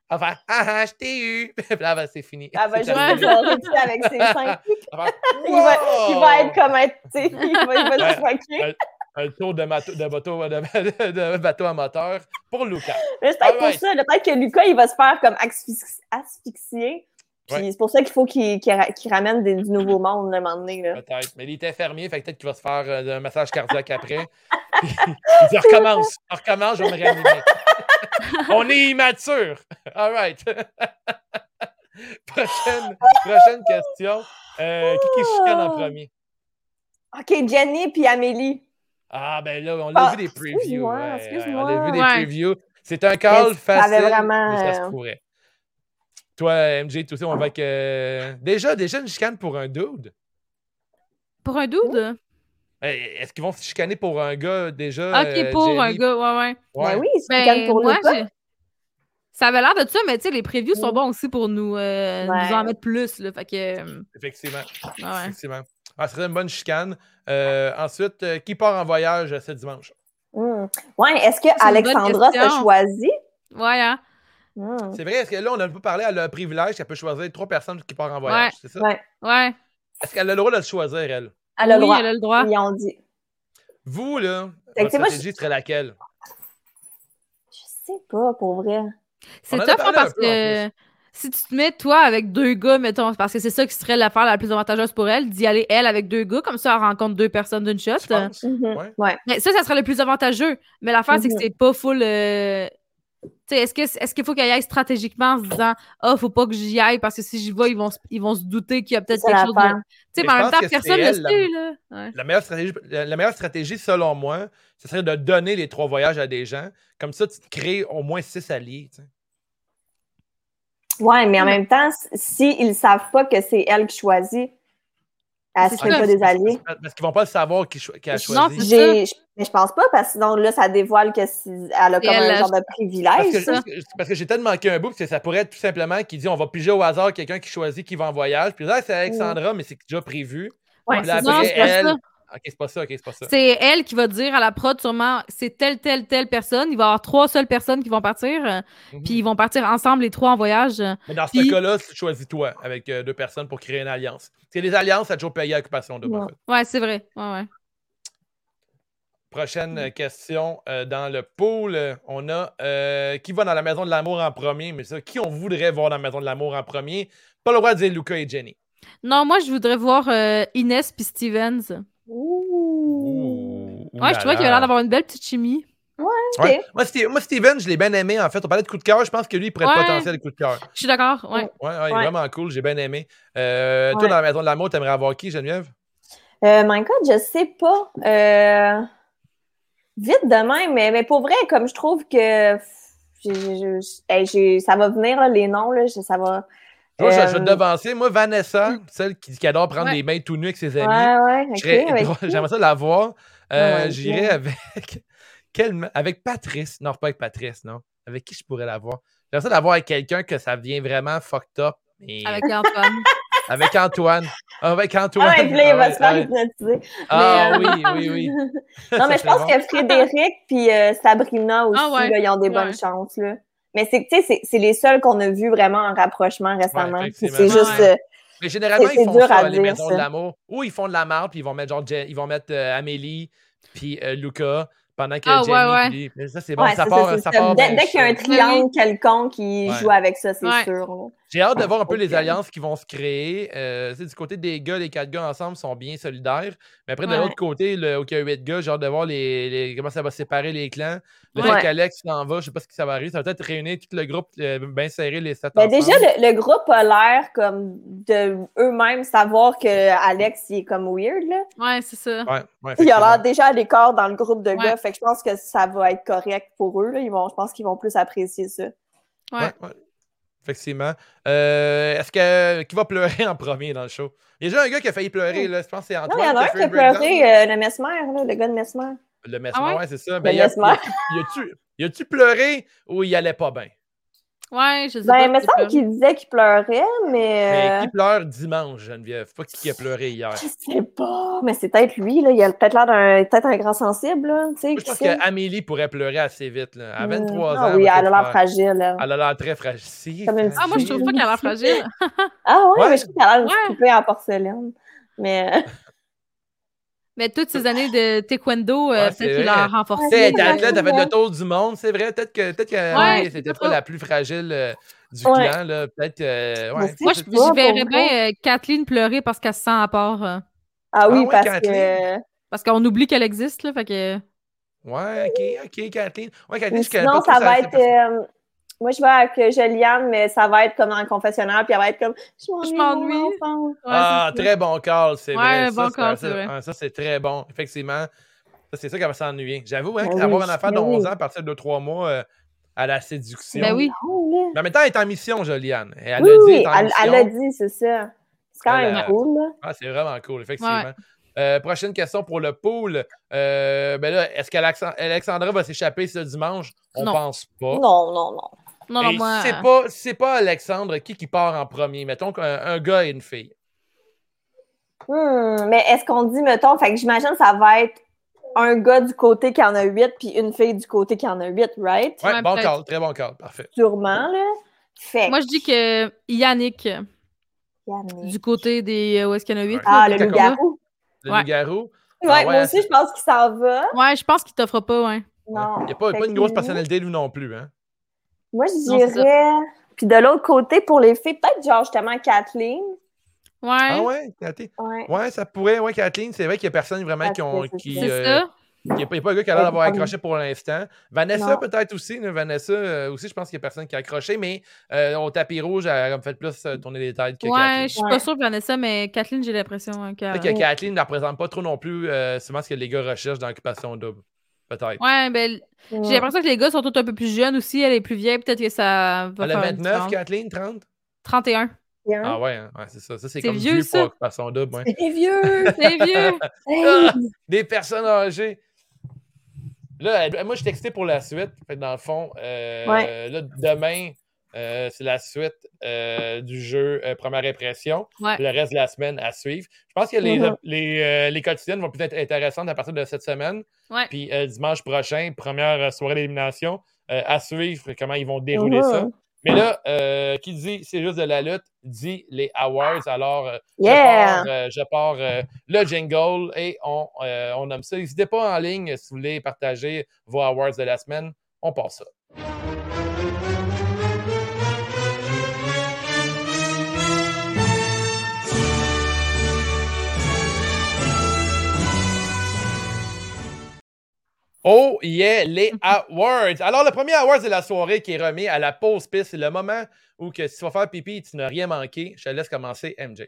Elle va faire. Ah ah, je t'ai eu. Puis là, ben, c'est fini. Elle va C'est juste dessus avec ses seins. Va Il va, il va être comme un, il va, il va Ouais. se moquer. Un tour de, mato- de, bateau, de, de bateau à moteur pour Lucas. Mais C'est peut-être pour Alright. ça, peut-être que Lucas, il va se faire comme asphyxi- asphyxier. Puis Ouais. c'est pour ça qu'il faut qu'il qu'il ra- qu'il ramène des- du nouveau monde, là, un moment donné, là. Peut-être. Mais il était infirmier, fait que peut-être qu'il va se faire euh, un massage cardiaque après. Il dit recommence, on recommence, je vais me réanimer. on est immature. All right. prochaine, prochaine question. Euh, qui qui chicane en premier? OK, Jenny puis Amélie. Ah, ben là, on l'a Ah, vu des previews. excuse-moi, ouais, excuse-ça. on a vu des Ouais. previews. C'est un call Mais ça avait facile, vraiment, mais ça se euh, pourrait. Toi, MJ, tout ça, on va avec... euh, Déjà, déjà une chicane pour un dude. Pour un dude? Est-ce qu'ils vont se chicaner pour un gars déjà? Ok, euh, pour un gars, ouais, ouais. Ouais. Ben oui, c'est Ben, calme pour moi, ça avait l'air de ça, mais tu sais, les previews sont bons aussi pour nous, euh, Ouais. nous en mettre plus, là. Fait que, euh, Effectivement. ouais. Effectivement. Ah, ce serait une bonne chicane. Euh, ensuite, euh, qui part en voyage ce dimanche? Hmm. Ouais, est-ce que bonne Alexandra question. s'est choisi? Ouais, hein? Hmm. C'est vrai, est-ce que là, on n'a pas parlé, elle a le privilège qu'elle peut choisir trois personnes qui partent en voyage, c'est ça? Ouais. Ouais. Est-ce qu'elle a le droit de le choisir, elle? Elle a le oui, droit. elle a le droit. Ils ont dit. Vous, là, votre stratégie serait laquelle? Je sais pas, pour vrai. C'est a tough, hein, parce un peu, en que si tu te mets, toi, avec deux gars, mettons, parce que c'est ça qui serait l'affaire la plus avantageuse pour elle, d'y aller, elle, avec deux gars, comme ça, elle rencontre deux personnes d'une shot. Mhm. Ouais. Ouais. Mais ça, ça serait le plus avantageux. Mais l'affaire, c'est que Mhm. c'est pas full. euh, est-ce que est-ce qu'il faut qu'elle y aille stratégiquement en se disant Ah, faut pas que j'y aille parce que si j'y vais, ils vont, se- ils vont se douter qu'il y a peut-être quelque chose de. l'affaire. Tu sais, Mais mais en même temps, personne c'est le sait, là. Ouais. La meilleure, stratégie, la la meilleure stratégie, selon moi, ce serait de donner les trois voyages à des gens. Comme ça, tu te crées au moins six alliés. tu sais. Ouais, mais en même temps, s'ils ne savent pas que c'est elle qui choisit, elle C'est ne serait pas des alliés. Parce qu'ils vont pas le savoir qui, cho- qui a choisi. Mais je pense pas, parce que sinon, là, ça dévoile que si, elle a comme elle, un genre de privilège. parce que- j'ai peut-être manqué un bout, parce que ça pourrait être tout simplement qui dit on va piger au hasard quelqu'un qui choisit qui va en voyage. Puis là, c'est Alexandra, mais c'est déjà prévu. Ouais, là, Non, elle. ça. Ok, c'est pas ça, ok, c'est pas ça. C'est elle qui va dire à la prod sûrement c'est telle, telle, telle personne. Il va y avoir trois seules personnes qui vont partir. euh, Mhm. Puis ils vont partir ensemble, les trois en voyage. euh. Mais dans ce cas-là, tu choisis toi avec euh, deux personnes pour créer une alliance. C'est les alliances, ça a toujours payé à occupation en Ouais. fait. Ouais, c'est vrai. Ouais, ouais. Prochaine question euh, dans le pool. On a euh, qui va dans la maison de l'amour en premier, mais ça, qui on voudrait voir dans la maison de l'amour en premier? Pas le droit de dire Luca et Jenny. Non, moi, je voudrais voir euh, Inès puis Stevens. Ouh. Ouais, je trouvais qu'il a l'air d'avoir une belle petite chimie. Ouais. Moi, Ste- moi, Steven, je l'ai bien aimé, en fait. On parlait de coup de cœur. Je pense que lui, il pourrait être Ouais. potentiel de coup de cœur. Je suis d'accord. Ouais. Ouais, ouais, il est Ouais. vraiment cool. J'ai bien aimé. Euh, Toi, Ouais. dans la maison de l'amour, t'aimerais avoir qui, Geneviève? Euh, my God, je sais pas. Euh, Vite de même, mais, mais pour vrai, comme je trouve que ça va venir, là, les noms, là, je- ça va. Moi, je, je vais Euh, te devancer. Moi, Vanessa, celle qui, qui adore prendre Ouais. des bains tout nus avec ses amis. Ouais? J'aimerais ça la voir. Euh, Ouais, J'irais bien. avec. Quelle... ma- Avec Patrice. Non, pas avec Patrice, non. Avec qui je pourrais la voir? J'aimerais ça la voir avec quelqu'un que ça devient vraiment fucked up. mais- Avec Antoine. Avec Antoine. Ah, Avec Antoine. Ah ouais, puis là, il Ah va ouais, se faire ouais. hypnotiser. Ah Mais, euh, oui, oui, oui. Non, mais je pense que Frédéric puis euh, Sabrina aussi, Ah ouais. là, ils ont des Ouais. bonnes chances. Là. Mais c'est tu sais, c'est- c'est les seuls qu'on a vus vraiment en rapprochement récemment. C'est juste. Ouais. euh, Mais généralement, C'est- ils font dur ça, à les maisons de l'amour. Ou ils font de la marde, puis ils vont mettre genre ils vont mettre euh, Amélie, puis euh, Luca, pendant que Ah, Jenny. ouais, ouais. puis- Mais ça, c'est bon. ouais, ça c'est part, ça, c'est ça ça. part Dès, dès qu'il y a un triangle quelconque qui Ouais. joue avec ça, c'est Ouais. sûr. J'ai hâte de voir un peu les alliances qui vont se créer. Euh, du côté des gars, les quatre gars ensemble sont bien solidaires. Mais après, de Ouais. l'autre côté, le, où il y a huit gars, j'ai hâte de voir les, les- comment ça va séparer les clans. Le Ouais. fait qu'Alex s'en va, je sais pas ce qui ça va arriver. Ça va peut-être réunir tout le groupe, euh, bien serrer les sept Ben, ensemble. déjà, le, le groupe a l'air comme de eux-mêmes savoir que Alex il est comme weird. Là. Ouais, c'est ça. Ouais, ouais, Il a l'air déjà à l'écart dans le groupe de Ouais. gars. Fait que je pense que ça va être correct pour eux. Là. Ils vont, je pense qu'ils vont plus apprécier ça. Ouais. Effectivement. Euh, Est-ce que qui va pleurer en premier dans le show? Il y a déjà un gars qui a failli pleurer, là. Je pense que c'est Non, Antoine. il y en a un qui a pleuré, euh, le Mesmer, là, le gars de Mesmer. Le Mesmer, Ah ouais? ouais, c'est ça. Ben, Le il a- Mesmer. il a-tu pleuré ou il allait pas bien? Ouais, je sais Ben, pas. il me semble qu'il disait qu'il pleurait, Mais mais. qui pleure dimanche, Geneviève? Pas qui a pleuré hier. euh, Je sais pas, mais c'est peut-être lui, là. Il a peut-être l'air d'un peut-être un grand sensible, là. Tu sais, Moi, je pense qu'Amélie pourrait pleurer assez vite. Là. À Hmm. 23 Ah ans. oui, va elle a l'air fragile, là. Elle a l'air très fragile. Si, Comme une Ah, moi, je trouve pas qu'elle a l'air fragile. Ah ouais, Ouais. mais je trouve qu'elle a l'air Ouais. poupée en porcelaine. Mais. Mais toutes ces années de taekwondo, euh, Ouais, c'est peut-être qu'il l'a renforcé. Ouais, athlète, a fait le tour du monde, c'est vrai. Peut-être que, peut-être que Ouais, Amélie, c'est c'était pas la plus fragile euh, du Ouais. clan. là. Peut-être. euh, Moi, Je verrais bien euh, Kathleen pleurer parce qu'elle se sent à part. euh, Ah oui, ouais, parce Kathleen. que. parce qu'on oublie qu'elle existe, là. Fait que. Ouais, ok, ok, Kathleen. Ouais, Kathleen, je connais sinon, pas ça va être. Moi, je vais avec Juliane, mais ça va être comme dans le confessionnal, puis elle va être comme Je m'ennuie. De. Ouais, ah, très bon call, c'est Ouais, vrai. bon ça, c'est vrai. ah, ça, c'est très bon. Effectivement. Ça, c'est ça qu'elle va s'ennuyer. J'avoue, hein, Ben avoir oui, un enfant de ben 11 oui. ans à partir de 3 mois euh, à la séduction. Ben oui. Non, là. Mais en même temps, elle est en mission, Joliane. Et Elle oui, l'a dit, oui, elle elle dit, c'est ça. C'est quand même cool, là. Ah, c'est vraiment cool, effectivement. Ouais. Euh, prochaine question pour le pool. Euh, ben là, est-ce qu'Alexandra va s'échapper ce dimanche? On Non. pense pas. Non, non, non. Non, non, Et moi. c'est pas, c'est pas Alexandre qui, qui part en premier. Mettons qu'un un gars et une fille. Hmm, mais est-ce qu'on dit, mettons, fait que j'imagine que ça va être un gars du côté qui en a 8 puis une fille du côté qui en a 8, right? Ouais, Ouais, bon call, très bon call, parfait. Sûrement, là. Fait que- Moi, je dis que Yannick, Yannick. du côté des. euh, Où est-ce qu'il y en a huit? Ah, là, le loup-garou. Le Ouais. loup-garou. Ouais, Ah ouais, moi aussi, c'est- je pense qu'il s'en va. Ouais, je pense qu'il t'offre pas, ouais. Non. Il n'y a pas, pas une grosse personnalité, lui non plus. Hein? Moi, je dirais. Puis de l'autre côté, pour les filles, peut-être genre justement Kathleen. Ouais. Ah ouais, Kathleen? Ouais. Ouais, ça pourrait. Ouais, Kathleen, c'est vrai qu'il n'y a personne vraiment qui ont. Qui, euh, ça. Il n'y a, pas- a un gars qui a l'air d'avoir accroché pour l'instant. Vanessa, peut-être aussi. Vanessa, euh, aussi, je pense qu'il n'y a personne qui a accroché, mais euh, au tapis rouge, elle a comme fait plus euh, tourner les têtes que Ouais, Kathleen. je suis pas sûre de Vanessa, mais Kathleen, j'ai l'impression hein, que Kathleen ne représente pas trop non plus euh, souvent ce que les gars recherchent dans l'occupation double. Peut-être. Ouais, ben, j'ai l'impression que les gars sont tous un peu plus jeunes aussi. Elle est plus vieille, peut-être que ça va Elle a faire une 29, différence. Kathleen, 30? 31. Bien. Ah ouais, hein, ouais, c'est ça. Ça, c'est comme vieux, vieux ça. pour occupation double. ouais. C'est vieux! C'est vieux! Hey! Des personnes âgées. Là, moi, je suis excité pour la suite. Dans le fond, euh, Ouais. là, demain, euh, c'est la suite euh, du jeu euh, Première Impression. Ouais. Le reste de la semaine à suivre. Je pense que les, Mhm. les, les quotidiennes vont peut-être être intéressantes à partir de cette semaine. Ouais. Puis dimanche prochain, première soirée d'élimination, à suivre comment ils vont dérouler Mhm. ça. Mais là, qui dit c'est juste de la lutte, dit les awards. Alors, Yeah! je pars, je pars, le jingle et on, on nomme ça. N'hésitez pas en ligne si vous voulez partager vos awards de la semaine. On passe ça. Oh yeah, les awards. Alors, le premier award de la soirée qui est remis à la pause piste, c'est le moment où que si tu vas faire pipi et tu n'as rien manqué, je te laisse commencer, MJ.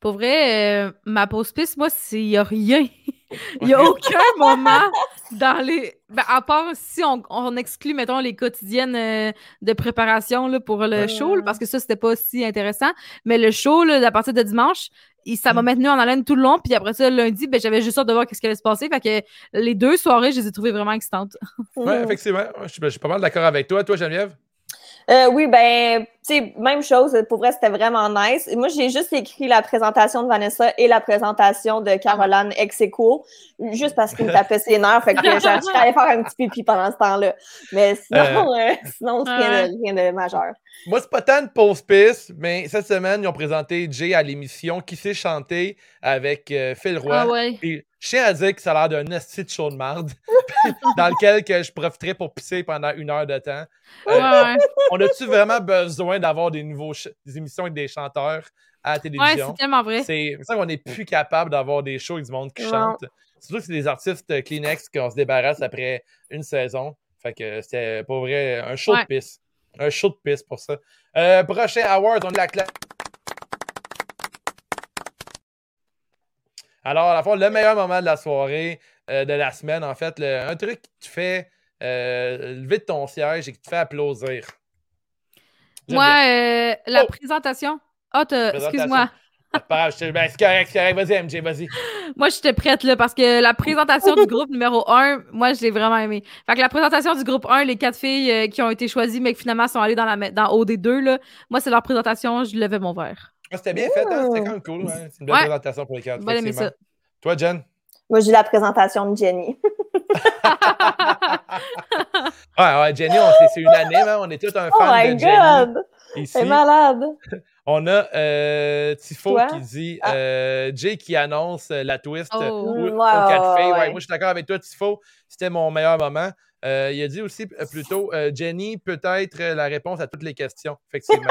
Pour vrai, euh, ma pause piste, moi, il n'y a rien. Il n'y a aucun moment dans les. Ben, à part si on, on exclut, mettons, les quotidiennes euh, de préparation là, pour le show, là, parce que ça, c'était pas si intéressant. Mais le show, là, à partir de dimanche, il- ça m'a Mm. maintenu en haleine tout le long. Puis après ça, lundi, ben, j'avais juste hâte de voir ce qui allait se passer. Fait que les deux soirées, je les ai trouvées vraiment excitantes. Ouais, effectivement. Je suis, je suis pas mal d'accord avec toi. Toi, Geneviève? Euh, oui, ben, tu sais, même chose. Pour vrai, c'était vraiment nice. Et Moi, j'ai juste écrit la présentation de Vanessa et la présentation de Caroline ex aequo, juste parce qu'il me tapait ses nerfs. Fait que je je suis allée faire un petit pipi pendant ce temps-là. Mais sinon, euh, sinon c'est rien, de, rien de majeur. Moi, c'est pas tant de pause piste, mais cette semaine, ils ont présenté Jay à l'émission Qui sait chanter avec euh, Phil Roy. Ah ouais. Je tiens à dire que ça a l'air d'un esti de show de marde dans lequel que je profiterai pour pisser pendant une heure de temps. Euh, Ouais, ouais. on a-tu vraiment besoin d'avoir des nouveaux des émissions avec des chanteurs à la Ouais, télévision? c'est tellement vrai. c'est ça qu'on n'est plus capable d'avoir des shows avec du monde qui Non. chante. Surtout que c'est des artistes euh, Kleenex qu'on se débarrasse après une saison. Fait que c'était pour vrai un show Ouais. de pisse. Un show de pisse pour ça. Euh, prochain award, on a la claque. Alors, à la fois, le meilleur moment de la soirée, euh, de la semaine, en fait, le- un truc qui te fait euh, lever de ton siège et qui te fait applaudir. Moi, euh, la Oh! présentation. Ah, Présentation. excuse-moi. Je ben, c'est correct, c'est correct. Vas-y, MJ, vas-y. Moi, j'étais prête, là, parce que la présentation du groupe numéro 1, moi, je l'ai vraiment aimé. Fait que la présentation du groupe 1, les quatre filles euh, qui ont été choisies, mais qui finalement sont allées dans, la, dans OD2, là, moi, c'est leur présentation, je levais mon verre. Ah, C'était bien fait, hein? C'était quand même cool. ouais. C'est une belle Ouais. présentation pour les aimé effectivement. ça. Toi, Jen? Moi, j'ai la présentation de Jenny. Ouais, ouais, Jenny, on- c'est- c'est unanime, hein? On est tous un Oh fan my de Jenny god! ici. C'est malade! On a euh, Tifo Toi? qui dit Ah. euh, Jay qui annonce euh, la twist Oh. aux, Mm, aux ouais, quatre ouais, filles. Ouais, ouais. moi, je suis d'accord avec toi, Tifo. C'était mon meilleur moment. Euh, il a dit aussi plutôt euh, Jenny peut être euh, la réponse à toutes les questions, effectivement.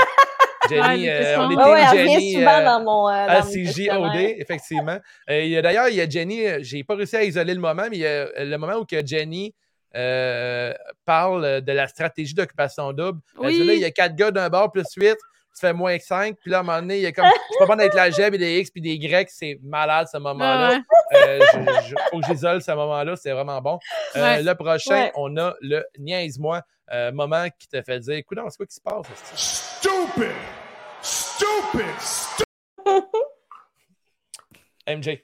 Jenny, euh, on était Ouais, ouais, elle Jenny. revient souvent euh, dans mon. euh, questionnaire. effectivement. Euh, il D'ailleurs, il y a Jenny, j'ai pas réussi à isoler le moment, mais il y a le moment où que Jenny euh, parle de la stratégie d'occupation double. Elle dit Oui. là, il y a quatre gars d'un bord plus 8, tu fais moins 5, puis là, à un moment donné, il y a comme, je suis pas d'être la G, et des X, puis des Y, c'est malade ce moment-là. Ouais. Euh, je- faut que j'isole ce moment-là, c'est vraiment bon. Euh, Ouais. Le prochain, Ouais. on a le niaise-moi, euh, moment qui te fait dire, écoute, c'est quoi qui se passe? Esti? Stupid! Stupid! MJ.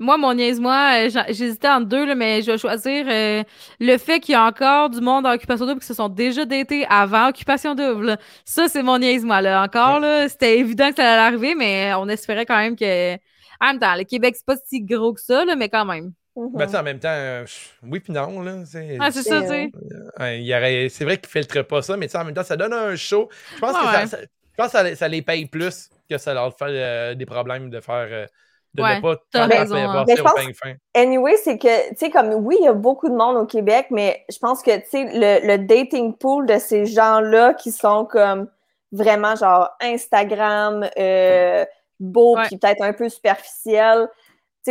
Moi, mon niaise-moi, euh, j'hésitais entre deux, là, mais je vais choisir euh, le fait qu'il y a encore du monde en Occupation Double qui se sont déjà datés avant Occupation Double. Ça, c'est mon niaise-moi. Là. Encore, là, c'était évident que ça allait arriver, mais on espérait quand même que. En même temps, le Québec, c'est pas si gros que ça, là, mais quand même. Ben, tu sais, en même temps, euh, oui puis non, là. c'est- Ah, c'est ça, tu sais. Ouais, il y aurait- c'est vrai qu'ils ne filtrent pas ça, mais tu sais, en même temps, ça donne un show. Je pense que, Ouais, ça, ouais. ça- je pense que ça, ça les paye plus que ça leur fait euh, des problèmes de faire. euh, de Ouais, ne pas t'as tant raison, passer hein. Mais je pense- fin. Anyway, c'est que, tu sais, comme, oui, il y a beaucoup de monde au Québec, mais je pense que, tu sais, le, le dating pool de ces gens-là qui sont comme vraiment, genre, Instagram, euh, beau, puis peut-être un peu superficiel.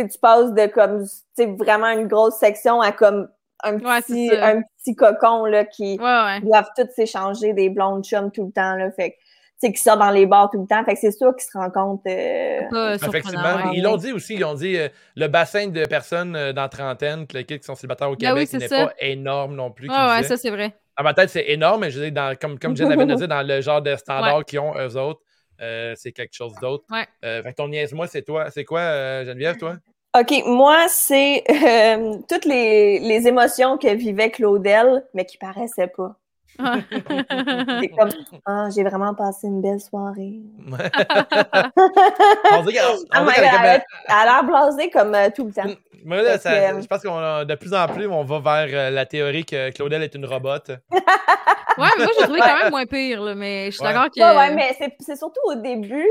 Tu passes de, comme, tu sais, vraiment une grosse section à, comme, un petit, un petit cocon, là, qui Ouais, ouais. doivent toutes s'échanger des blondes chums tout le temps, là. Fait que, tu sais, qui sortent dans les bars tout le temps. Fait que c'est sûr qu'ils se rencontrent. euh, Effectivement. Ils l'ont dit aussi, ils ont dit euh, le bassin de personnes euh, dans trentaine que- qui sont célibataires au Ben Québec oui, n'est pas énorme non plus. Ouais, qu'ils ouais, ça, c'est vrai. À ma tête, c'est énorme, mais je dire, dans- comme, comme Jen avait dit, dans le genre de standard qu'ils ont, eux autres, euh, c'est quelque chose d'autre. Ouais. Euh, fait que ton niaise-moi, c'est toi. C'est quoi, euh, Geneviève, toi? OK, moi, c'est euh, toutes les, les émotions que vivait Claudel, mais qui paraissaient pas. C'est comme, ah, j'ai vraiment passé une belle soirée. on dirait qu'elle- Ah, on mais dirait qu'elle a l'air blasée comme euh, tout le temps. Moi, là, Fait ça- que, euh, je pense qu'on de plus en plus, on va vers euh, la théorie que Claudel est une robot. Ouais, mais moi, j'ai trouvé quand même moins pire, là, mais je suis Ouais. d'accord que. Ouais, ouais, mais c'est- c'est surtout au début.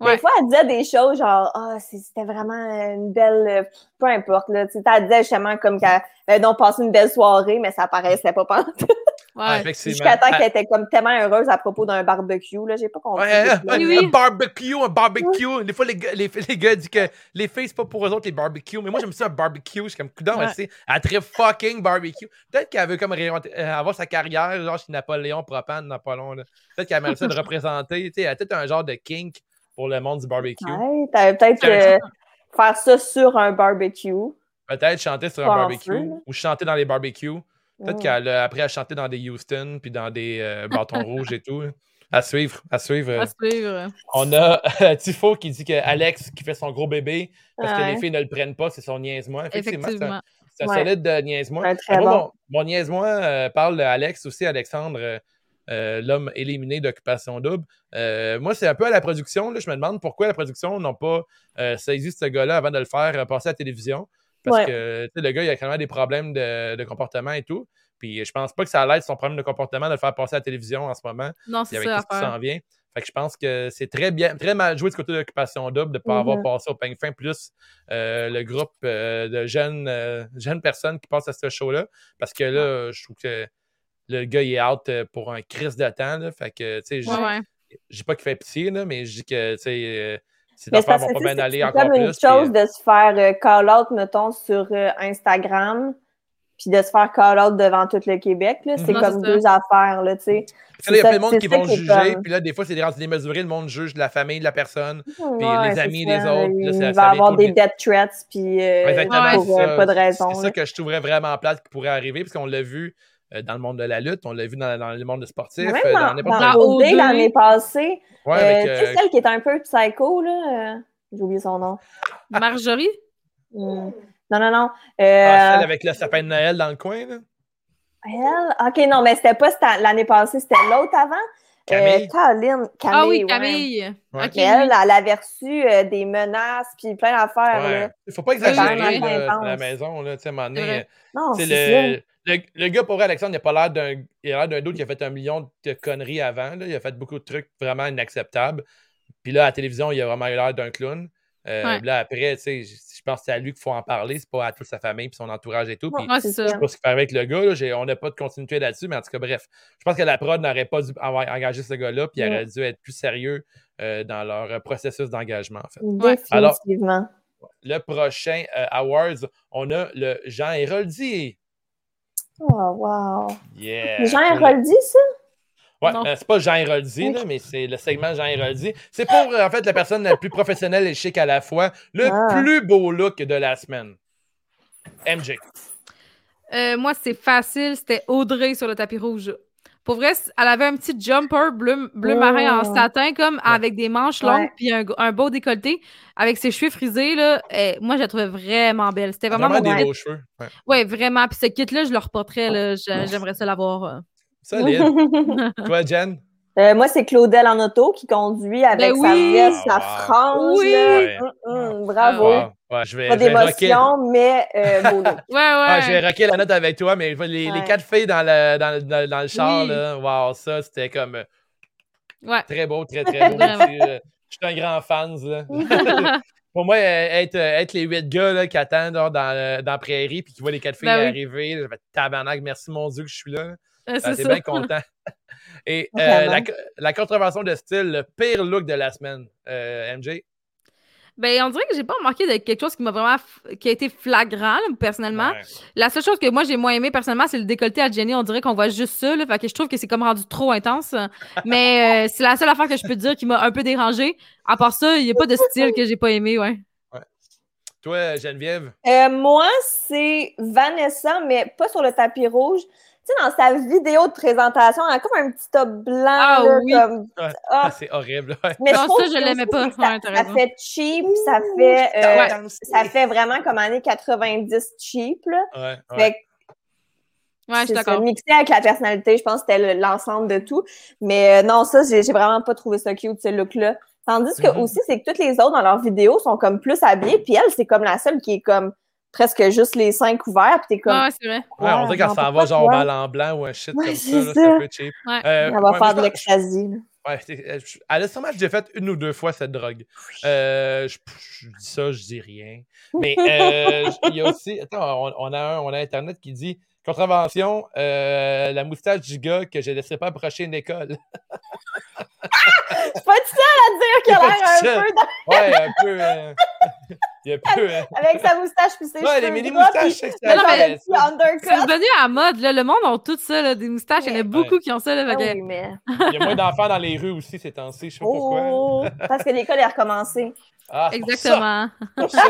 Ouais. Des fois, elle disait des choses genre, ah, c'est- c'était vraiment une belle. Peu importe, là. Tu sais, elle disait justement comme qu'elle avait donc passé une belle soirée, mais ça paraissait pas tout. Ouais. effectivement. Jusqu'à temps Ah, qu'elle était comme tellement heureuse à propos d'un barbecue, là. J'ai pas compris. Ouais, un, truc-là. Oui, un- oui. un barbecue, un barbecue. Des fois, les gars, les, les gars disent que les filles, c'est pas pour eux autres les barbecues. Mais moi, j'aime ça un barbecue. Je suis comme, coudonc, Ouais. elle, sait, elle tripe fucking barbecue. Peut-être qu'elle veut comme ré- euh, avoir sa carrière, genre chez Napoléon, Propane, Napoléon. là. Peut-être qu'elle aimerait ça de représenter. Tu sais, elle a peut-être un genre de kink pour le monde du barbecue. Ouais, t'avais peut-être euh, faire ça sur un barbecue. Peut-être chanter sur un Pas barbecue feu, ou chanter dans les barbecues. Peut-être Mm. qu'elle a appris à chanter dans des Houston puis dans des euh, bâtons rouges et tout. À suivre, à suivre. À suivre. On a Tifo qui dit que Alex qui fait son gros bébé parce que les filles ne le prennent pas, c'est son niaise-moi. Effectivement, c'est un, Effectivement. c'est un Ouais. solide euh, niaise-moi. Moi, bon. mon, mon niaise-moi euh, parle d'Alex aussi, Alexandre, euh, l'homme éliminé d'Occupation Double. Euh, moi, c'est un peu à la production. Là, je me demande pourquoi la production n'a pas euh, saisi ce gars-là avant de le faire passer à la télévision. Parce Ouais. que le gars, il a quand même des problèmes de, de comportement et tout. Puis je pense pas que ça allait être son problème de comportement de le faire passer à la télévision en ce moment. Non, c'est avec ça tout à ce qui s'en vient. Fait que je pense que c'est très bien, très mal joué du côté de l'occupation double de ne pas Mhm. avoir passé au peigne fin, plus euh, le groupe euh, de jeunes, euh, jeunes personnes qui passent à ce show-là. Parce que là, je trouve que le gars il est out euh, pour un crise de temps. Là. Fait que, tu sais, je Ouais, ouais. dis pas qu'il fait pitié, là, mais je dis que, tu sais, ces c'est affaires vont pas bien c'est- aller c'est encore comme une plus. puis, chose de se faire euh, call-out, mettons, sur euh, Instagram, puis de se faire call-out devant tout le Québec. là. C'est Mhm. Comme c'est ça. deux affaires, là, tu sais. Parce que là, il y a C'est plein de monde qui c'est vont juger, comme- puis là, des fois, c'est des démesuré, le monde juge de la famille de la personne. Ouais, les c'est amis, les autres, là, Il ça- va avoir des death threats, puis euh, Exactement, pour c'est ça. pas de raison. C'est là. ça que je trouverais vraiment plate qui pourrait arriver, parce qu'on l'a vu dans le monde de la lutte. On l'a vu dans, dans le monde sportif. Même euh, dans, dans n'importe l'année passée. Ouais, euh, avec, tu sais, euh, celle qui est un peu psycho, là. euh, J'ai oublié son nom. Marjorie? Hmm. Non, non, non. ah, Euh, celle avec le sapin de Noël dans le coin. Là. elle? Ok, non, mais c'était pas l'année passée, c'était l'autre avant. Camille? Euh, Caroline. Camille. ah oui. Camille. Ouais. Elle, oui. elle avait reçu euh, des menaces puis plein d'affaires. Il faut pas exagérer là, à la maison. Là, tu sais, à un moment C'est donné, vrai. Non, le, le, le gars, pour vrai, Alexandre, il n'a pas l'air d'un. Il a l'air d'un doute qui a fait un million de conneries avant. là. Il a fait beaucoup de trucs vraiment inacceptables. Puis là, à la télévision, il a vraiment eu l'air d'un clown. Euh, Ouais. Là, après, tu sais, je je pense que c'est à lui qu'il faut en parler. C'est pas à toute sa famille puis son entourage et tout. Puis, Ouais. C'est ça. je sais pas ce qu'il fait avec le gars. là. J'ai- On n'a pas de continuité là-dessus, mais en tout cas, bref. Je pense que la prod n'aurait pas dû avoir engagé ce gars-là, puis il aurait dû être plus sérieux euh, dans leur euh, processus d'engagement, en fait. Ouais. Définitivement. Le prochain euh, Awards, on a le Jean Héroldi. Oh, wow. Yeah! Jean Héroldi, ça? Ouais, euh, c'est pas Jean Héroldi, mais c'est le segment Jean Héroldi. C'est pour, euh, en fait, la personne la plus professionnelle et chic à la fois. Le Ah. plus beau look de la semaine. MJ. Euh, moi, c'est facile. C'était Audrey sur le tapis rouge. Pour vrai, elle avait un petit jumper bleu, bleu Oh. marin en satin, comme avec des manches longues, puis un, un beau décolleté, avec ses cheveux frisés. Là, moi, je la trouvais vraiment belle. C'était vraiment, Vraiment mon des beaux cheveux. Ouais. Ouais, vraiment. Puis ce kit-là, je le reporterais. J'aimerais ça l'avoir. Solide. Toi, Jen? Euh, moi, c'est Claudel en auto qui conduit avec Ben sa oui! veste, Ah, sa wow. frange. Oui! Ouais. Hum, hum, bravo. Ah Wow. Ouais, je vais, Pas d'émotion, mais euh, beau. Ouais, vais rocker la note avec toi, mais les, quatre filles dans le, dans, le- dans, le- dans le char, Oui. là, wow, ça, c'était comme euh, Ouais. très beau, très, très beau. Euh, Je suis un grand fan, là. Pour moi, être, être les huit gars là, qui attendent dans, dans la prairie puis qui voient les quatre filles Ben oui. arriver, je fais tabarnak, merci mon Dieu que je suis là. Euh, Ah, c'est bien content. Et euh, la, la contravention de style, le pire look de la semaine, euh, MJ. Ben, on dirait que j'ai pas remarqué de quelque chose qui m'a vraiment qui a été flagrant, là, personnellement. Ouais. La seule chose que moi j'ai moins aimé personnellement, c'est le décolleté à Jenny. On dirait qu'on voit juste ça, là, fait que je trouve que c'est comme rendu trop intense. Mais euh, c'est la seule affaire que je peux dire qui m'a un peu dérangée. À part ça, il y a pas de style que j'ai pas aimé, ouais. Toi, Geneviève, Euh, moi, c'est Vanessa, mais pas sur le tapis rouge. Sais, dans sa vidéo de présentation, elle a comme un petit top blanc. Ah là, oui. comme- Ouais. Ah, ah, c'est horrible. Ouais. mais Non, je trouve ça, je l'aimais pas. Ça, Ouais, ça fait cheap, ça fait, euh, Ouais. ça fait vraiment comme années 90 cheap. Là. Ouais, ouais. Fait Ouais, je suis mixé avec la personnalité, je pense que c'était le- l'ensemble de tout. Mais euh, non, ça, j'ai vraiment pas trouvé ça cute, ce look-là. Tandis que Mhm. aussi, c'est que toutes les autres dans leurs vidéos sont comme plus habillées, puis elle, c'est comme la seule qui est comme presque juste les seins couverts, puis t'es comme. Ouais, c'est vrai. Ouais, on dirait qu'elle s'en va genre toi? mal en blanc ou un shit Ouais, comme c'est ça. C'est un peu cheap. Ouais. Euh, Elle va ouais, faire de là. Ouais, elle a sûrement déjà fait une ou deux fois cette drogue. Euh, je, je dis ça, je dis rien. Mais euh, il y a aussi. Attends, on, on a un, on a Internet qui dit Contravention, euh, la moustache du gars que je ne laisserai pas approcher une école. Je suis pas toute seule à dire qu'elle a l'air un peu dans- Ouais, un peu. Il y a un peu. euh, avec sa moustache puis ses ouais, cheveux les mini moustaches, puis c'est devenu à la mode, là. Le monde a tout ça, là, des moustaches. Il y en a Ouais. beaucoup qui ont ça, là. Ah que- oui, mais... Il y a moins d'enfants dans les rues aussi ces temps-ci, je sais pas pourquoi. Oh, parce que l'école est recommencée. Ah, c'est pour ça. Exactement. pour ça.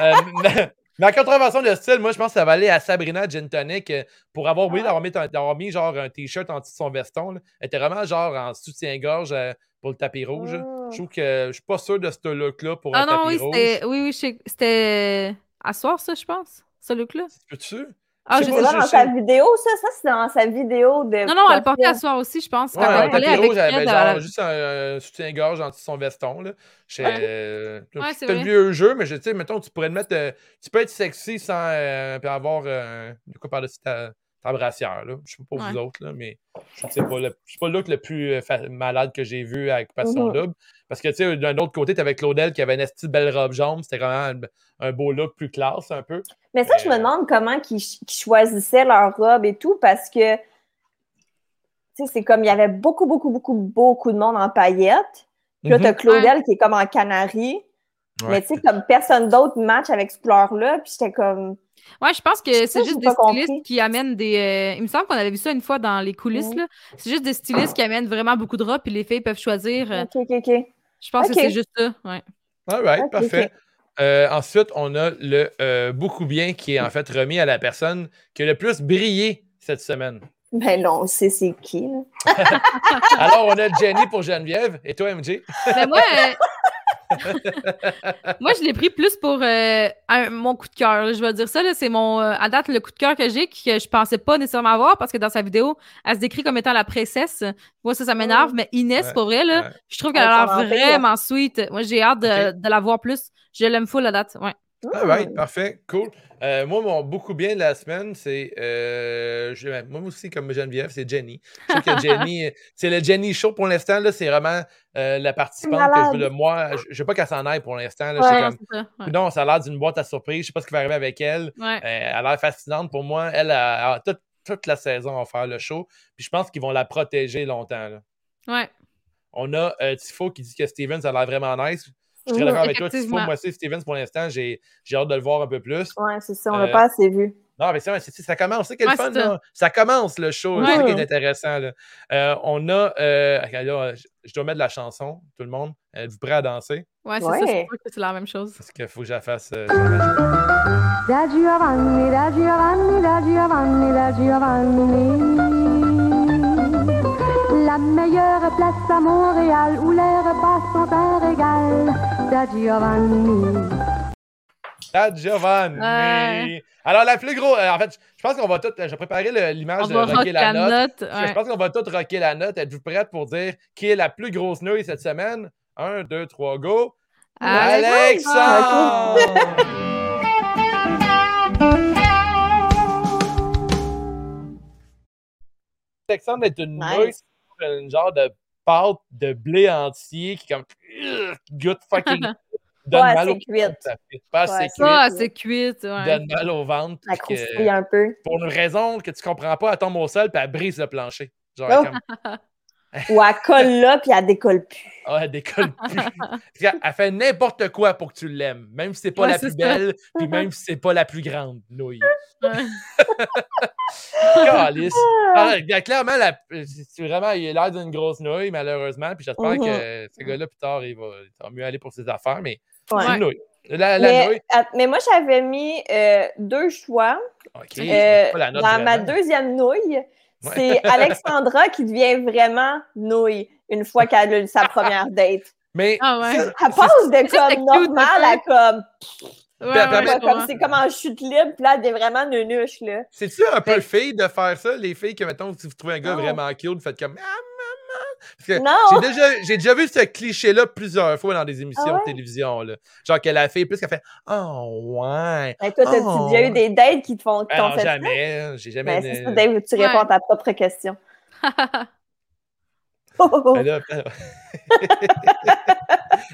Euh, contravention de style, moi, je pense que ça va aller à Sabrina Gin Tonic euh, pour avoir oublié d'avoir mis, d'avoir mis genre un t-shirt en dessous de son veston. là. Elle était vraiment genre en soutien-gorge euh, pour le tapis rouge. Mm. Je trouve que je suis pas sûr de ce look-là pour Ah un non, tapis oui, rouge. c'était. Oui, oui, c'était. À soir, ça, je pense. Ce look-là. Peux-tu? Ah, Je sais pas, dans sa vidéo, ça? Ça, c'est dans sa vidéo de. Non, non, elle le portait à soir aussi, je pense. Ouais, Quand elle tapis elle avait genre elle- juste un, un soutien-gorge en dessous de son veston. Là. Ouais. euh, Ouais, c'est c'est le vieux jeu, mais je tu sais, mettons, tu pourrais te mettre. euh, tu peux être sexy sans euh, puis avoir euh, de quoi par-dessus ta, brassière. Là. Je sais pas pour vous autres, là, mais je sais pas. le- C'est pas le look le plus euh, malade que j'ai vu avec Passion Mhm. Double. Parce que tu sais, d'un autre côté, tu avais Claudel qui avait une petite belle robe jaune. C'était vraiment un, un beau look plus classe un peu. Mais ça, je me Euh, demande comment qu'ils choisissaient leur robe et tout, parce que, tu sais, c'est comme il y avait beaucoup, beaucoup, beaucoup, beaucoup de monde en paillettes. Puis là, Mhm. t'as Claudel qui est comme en canari. Ouais. Mais tu sais, comme personne d'autre match avec ce couleur-là. Puis j'étais comme. Ouais, je pense que c'est juste des stylistes compris. qui amènent des. euh, Il me semble qu'on avait vu ça une fois dans les coulisses, là. C'est juste des stylistes qui amènent vraiment beaucoup de robes, puis les filles peuvent choisir. euh, OK, OK, OK. Je pense que c'est juste ça. Ouais. All right, parfait. Euh, ensuite, on a le euh, beaucoup bien qui est en fait remis à la personne qui a le plus brillé cette semaine? Ben non, on sait c'est qui. Là. Alors, on a Jenny pour Geneviève. Et toi, MJ? Ben moi, euh, moi, je l'ai pris plus pour euh, un- mon coup de cœur. Je vais dire ça, c'est mon euh, à date le coup de cœur que j'ai, que je pensais pas nécessairement avoir parce que dans sa vidéo, elle se décrit comme étant la princesse. Moi, ça, ça m'énerve, mais Inès, Ouais, pour vrai, là, ouais. je trouve qu'elle a l'air vraiment sweet. Moi, j'ai hâte de la voir plus. Je l'aime full à date. Ouais. All right, parfait, cool. Euh, moi, mon beaucoup bien de la semaine, c'est. euh, je- moi aussi, comme Geneviève, c'est Jenny. Je trouve que Jenny. C'est le Jenny Show pour l'instant, là. C'est vraiment euh, la participante que je veux le moi. Je, je veux pas qu'elle s'en aille pour l'instant. là. Ouais. J'étais Non, comme. ça. Ouais. Non, ça a l'air d'une boîte à surprise. Je sais pas ce qui va arriver avec elle. Ouais. Elle a l'air fascinante pour moi. Elle a, a toute, toute la saison à faire le show. Puis je pense qu'ils vont la protéger longtemps. là. Ouais. On a Tifo qui dit que Steven, ça a l'air vraiment nice. Je suis très d'accord avec toi, Tifo. Moi aussi, Steven, pour l'instant, j'ai j'ai hâte de le voir un peu plus. Ouais, c'est ça, on Euh, l'a pas assez vu. Non, mais c'est vrai, c'est- c'est- ça commence. C'est quel Ouais, fun, c'est ça. là. Ça commence le show. Ouais. C'est ça qui est intéressant. là. Euh, on a. euh, là, je, je dois mettre la chanson, tout le monde. Êtes-vous prêts à danser? Ouais, c'est Ouais. ça. Je crois que c'est la même chose. Parce qu'il faut que je la fasse. euh, la Giovanni, da Giovanni, da Giovanni, da Giovanni. La meilleure place à Montréal où les repas sont un régal. Da Giovanni. Ah, Giovanni! Ouais. Alors, la plus grosse. euh, en fait, je pense qu'on va tout. J'ai préparé l'image de rocker rock la la note. note. Je pense qu'on va tout rocker la note. Êtes-vous prête pour dire qui est la plus grosse nouille cette semaine? Un, deux, trois, go! Alexandre! Alexandre! Est une Nice. nouille, c'est une genre de pâte de blé entier qui comme Ugh, goûte fucking donne Pas mal assez au cuite. ventre, ça fait Pas assez Ouais, cuite, Ça, c'est cuite. Ouais. donne mal au ventre. La croustille un peu. pour une raison que tu comprends pas, elle tombe au sol puis elle brise le plancher. Genre Oh. comme Ou elle colle là, puis elle décolle plus. ah, elle décolle plus. Elle fait n'importe quoi pour que tu l'aimes, même si c'est pas Ouais, la plus ça. belle, puis même si c'est pas la plus grande nouille. Calice. Ah, clairement, la- c'est vraiment, il a l'air d'une grosse nouille, malheureusement. Puis j'espère que ce gars-là, plus tard, il va, il va mieux aller pour ses affaires. Mais Ouais. c'est une nouille. La, la Mais, nouille. att- mais moi, j'avais mis euh, deux choix. Euh, dans ma deuxième nouille, Ouais. c'est Alexandra qui devient vraiment nouille une fois qu'elle a eu sa première date. Mais Ah ouais. Elle passe de comme normal à comme, Ouais, ouais, c'est comme en chute libre, puis là, elle devient vraiment nunuche, là. C'est-tu un peu Mais- fille de faire ça, les filles que, mettons, si vous trouvez un gars vraiment cute, vous faites comme Ah, maman! Parce que Non! j'ai déjà, j'ai déjà vu ce cliché-là plusieurs fois dans des émissions Ah ouais? de télévision. Là. Genre que la fille, plus qu'elle fait Oh, ouais. Ben, toi, t'as-tu Oh. déjà eu des dates qui te font, qui non, fait ça? jamais. J'ai jamais. Ben, c'est ça, Dave, tu réponds Ouais. à ta propre question. ben là,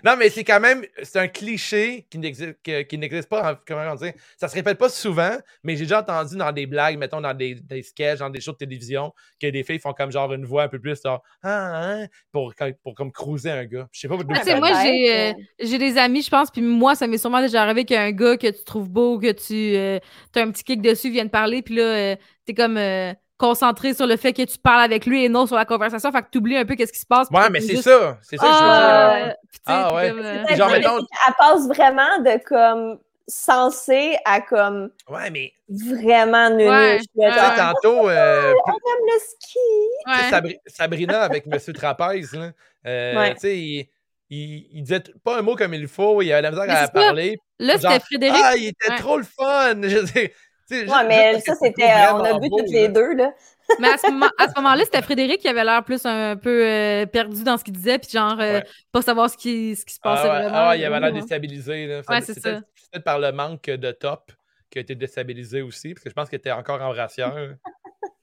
non, mais c'est quand même. C'est un cliché qui n'existe, que- qui n'existe pas. en- comment on dit Ça se répète pas souvent, mais j'ai déjà entendu dans des blagues, mettons, dans des, des sketchs, dans des shows de télévision, que des filles font comme genre une voix un peu plus genre Ah, hein, pour, pour comme cruiser un gars. Je sais pas ça sais, moi, j'ai euh, j'ai des amis, je pense, puis moi, ça m'est sûrement déjà arrivé qu'un gars que tu trouves beau, que tu as un petit kick dessus, vienne parler, puis là, euh, t'es comme euh, concentré sur le fait que tu parles avec lui et non sur la conversation, fait que t'oublies un peu qu'est-ce qui se passe. Ouais, mais c'est juste, ça. C'est ça que je veux dire. Ah, tu Ah, ouais. comme, euh, Genre, mettons- qu'elle passe vraiment de comme censée à comme Ouais, mais vraiment nunuche. Ouais, ouais, tu tantôt, euh, on aime le ski. Tu sais, ouais. Sabri- Sabrina avec Monsieur Trapèze, là, euh, Ouais. tu sais, il, il, il disait pas un mot comme il faut, il avait la misère Mais à parler. Là, c'était Frédéric. Ah, il était Ouais. trop le fun! Je veux dire, tu sais, juste- Ouais, mais juste ça, c'était. euh, On a vu beau, toutes les là. deux, là. Mais à ce moment- à ce moment-là, c'était Frédéric qui avait l'air plus un peu euh, perdu dans ce qu'il disait, puis genre, euh, Ouais. pas savoir ce qui, ce qui se Ah, passait ouais, vraiment. ah, il avait l'air déstabilisé. Là. Ouais, c'est peut-être- ça. peut-être par le manque de top qui a été déstabilisé aussi, parce que je pense qu'il était encore en brassière.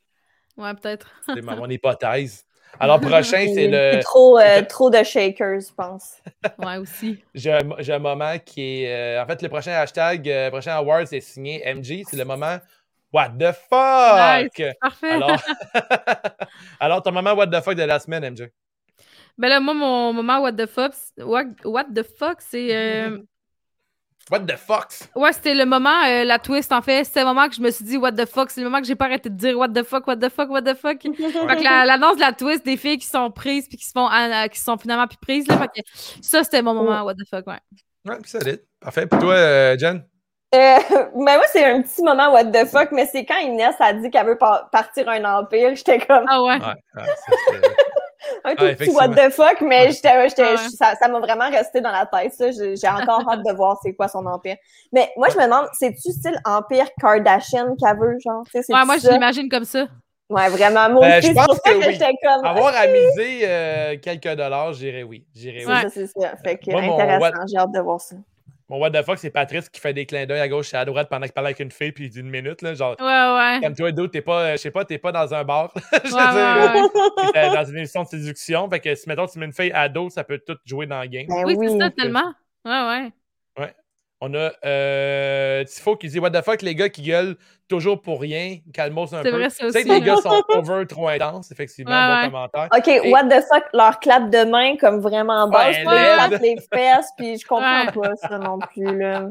Ouais, peut-être. c'est ma- mon hypothèse. Alors, prochain, c'est le. Trop, euh, trop de shakers, je pense. Ouais, aussi. J'ai un, moment qui est. euh, en fait, le prochain hashtag, euh, prochain award, c'est signé MG. C'est le moment What the fuck? Parfait. Alors, alors, ton moment What the fuck de la semaine, MJ. Ben là, moi, mon moment What the fuck, what, what the fuck, c'est. What the fuck? Ouais, c'était le moment, euh, la twist, en fait. C'était le moment que je me suis dit What the fuck? C'est le moment que j'ai pas arrêté de dire What the fuck, what the fuck, what the fuck. Fait que la- l'annonce de la twist des filles qui sont prises puis qui se font euh, qui sont finalement plus prises. Là, fait que ça, c'était mon moment What the fuck, ouais. Ouais, solide. Parfait. Puis toi, euh, Jen? Euh, ben moi, c'est un petit moment what the fuck, mais c'est quand Inès a dit qu'elle veut par- partir un empire, j'étais comme Ah ouais. Ouais, ouais, un tout petit what the fuck, mais j'étais, j'étais- Ouais. ça, ça m'a vraiment resté dans la tête, ça. J'ai j'ai encore hâte de voir c'est quoi son empire. Mais moi, je me demande, c'est-tu style empire Kardashian qu'elle veut, genre? Tu sais, c'est Ouais, moi, je l'imagine comme ça. Ouais, vraiment, moi Euh, je c'est pour pense ça que que oui. j'étais comme... Avoir à miser euh, quelques dollars, j'irais oui. J'irais oui. Ça, c'est ça. Fait que, Moi, intéressant, what- j'ai hâte de voir ça. Mon what the fuck, c'est Patrice qui fait des clins d'œil à gauche et à droite pendant qu'il parle avec une fille, puis il dit une minute, là, genre, Ouais, ouais. comme toi, d'autres, t'es pas, euh, je sais pas, t'es pas dans un bar. je veux Ouais, dire, ouais, ouais. t'es dans une émission de séduction, fait que si, mettons, tu mets une fille à dos, ça peut tout jouer dans le game. Ben Oui, oui. c'est ça, tellement. Ouais, ouais. On a euh, Tifo qui dit What the fuck, les gars qui gueulent toujours pour rien, calmos un C'est peu. vrai, ça Tu sais aussi, que les gars sont over trop intenses, effectivement, Ouais, bon ouais. commentaire. OK, Et- what the fuck, leur clap de main comme vraiment basse, Ouais, puis ils laide. clapent les fesses, puis je comprends Ouais. pas ça non plus, là.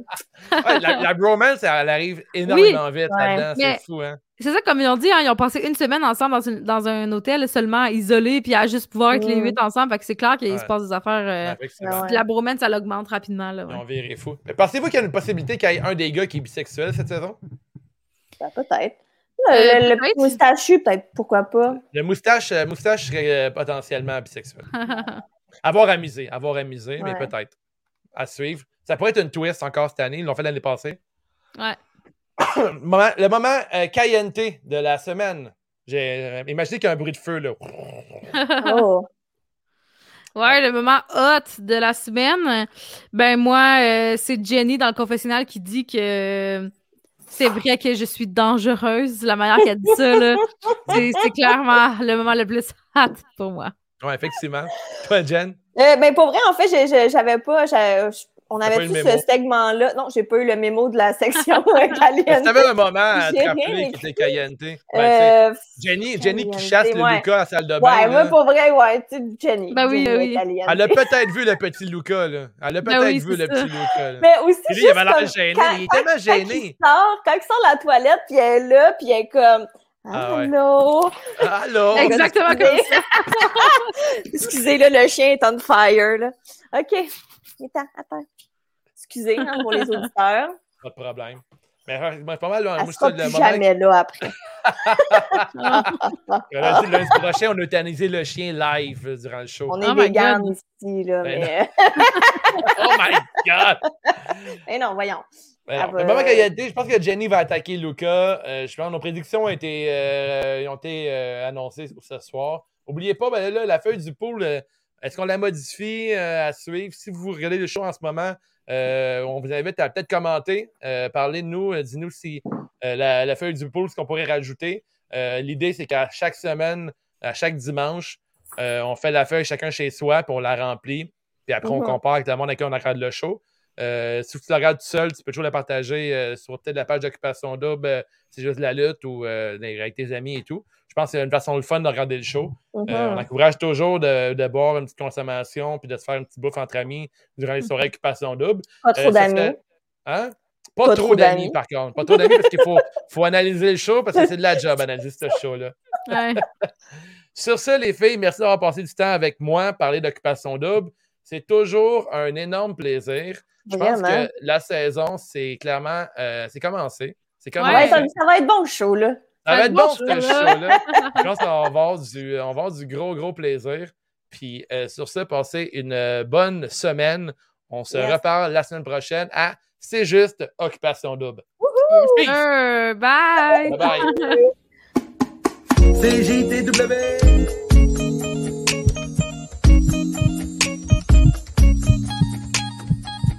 Ouais, la, la bromance, elle arrive énormément vite Ouais. là-dedans, c'est fou, hein. C'est ça, comme ils ont dit, hein, ils ont passé une semaine ensemble dans, une- dans un hôtel seulement isolé, puis à juste pouvoir être les Mm. huit ensemble. Fait que c'est clair qu'il Ouais. se passe des affaires. euh, ouais. La bromance, ça l'augmente rapidement. Là, ouais. Ils ont viré fou. Mais pensez-vous qu'il y a une possibilité qu'il y ait un des gars qui est bisexuel cette saison? Ben, peut-être. Euh, Le, moustachu, peut-être, pourquoi pas. Le moustache, euh, moustache serait euh, potentiellement bisexuel. Avoir amusé, avoir amusé, mais peut-être. À suivre. Ça pourrait être une twist encore cette année. Ils l'ont fait l'année passée. ouais. le moment, le moment euh, de la semaine. J'ai euh, imaginé qu'il y a un bruit de feu, là. Oh. Ouais, le moment hot de la semaine. Ben moi, euh, c'est Jenny dans le confessionnal qui dit que c'est vrai que je suis dangereuse. La manière qu'elle dit ça, là, c'est c'est clairement le moment le plus hot pour moi. Ouais, effectivement. Toi, Jen? Euh, ben, pour vrai, en fait, j'avais pas. On T'as avait pas eu plus le ce segment-là. Non, j'ai pas eu le mémo de la section caliente. t'avais un moment à te rappeler qui était caliente? Ben, tu Euh, Jenny, Jenny qui chasse le. Lucas à la salle de bain. ouais, moi, pour vrai, ouais, tu sais, Jenny. Ben oui, Jenny oui. est caliente. Elle a peut-être vu le petit Lucas, là. Elle a Ben peut-être oui, vu le ça. petit Lucas. là. Mais aussi, Puis lui, il juste avait l'air gêné. quand- Il est tellement Quand il gêné. sort, quand il sort de la toilette, puis elle est là, puis elle est comme Ah ouais. Allô? Allô? Exactement comme Excusez. Excusez, là, le chien est on fire, là. OK. Attends, attends. Excusez hein, pour les auditeurs. Pas de problème. Mais moi, pas mal, là, Elle moi, sera le plus moment. jamais là après. Lundi, lundi prochain, on a euthanisé le chien live euh, durant le show. On est Oh my vegan God. ici, là, Ben mais... Oh my god! mais non, voyons. Ben non, Le moment qualité, je pense que Jenny va attaquer Luca. Euh, je pense que nos prédictions ont été, euh, ont été euh, annoncées ce soir. N'oubliez pas, ben là, la feuille du pool, est-ce qu'on la modifie euh, à suivre? Si vous regardez le show en ce moment, euh, on vous invite à peut-être commenter, euh, parler de nous, euh, dis-nous si la, la feuille du pool, ce qu'on pourrait rajouter. L'idée, c'est qu'à chaque semaine, à chaque dimanche, on fait la feuille chacun chez soi, puis on la remplit. Puis après, on Mhm. compare avec le monde avec qui on regarde le show. Euh, si tu le regardes tout seul, tu peux toujours la partager euh, sur peut-être la page d'occupation double, euh, c'est juste la lutte ou euh, avec tes amis et tout. Je pense que c'est une façon le fun de regarder le show. Euh, on encourage toujours de, de boire une petite consommation puis de se faire une petite bouffe entre amis durant les soirées occupation double. Pas trop d'amis. serait- Hein? Pas, Pas trop trop d'amis, d'amis. par contre. Pas trop d'amis parce qu'il faut, faut analyser le show parce que c'est de la job analyser ce show-là. Ouais. Sur ce, les filles, merci d'avoir passé du temps avec moi, parler d'occupation double. C'est toujours un énorme plaisir. Je pense que la saison, c'est clairement, euh, c'est commencé. C'est Ça commencé. va, être, ça va être bon, le show, là. Ça va être bon, ce bon, show-là. Je pense qu'on va avoir du, on va avoir du gros, gros plaisir. Puis euh, sur ce, passez une euh, bonne semaine. On se Yes. reparle la semaine prochaine à C'est juste Occupation Double. Peace. Bye. Bye bye. CJTW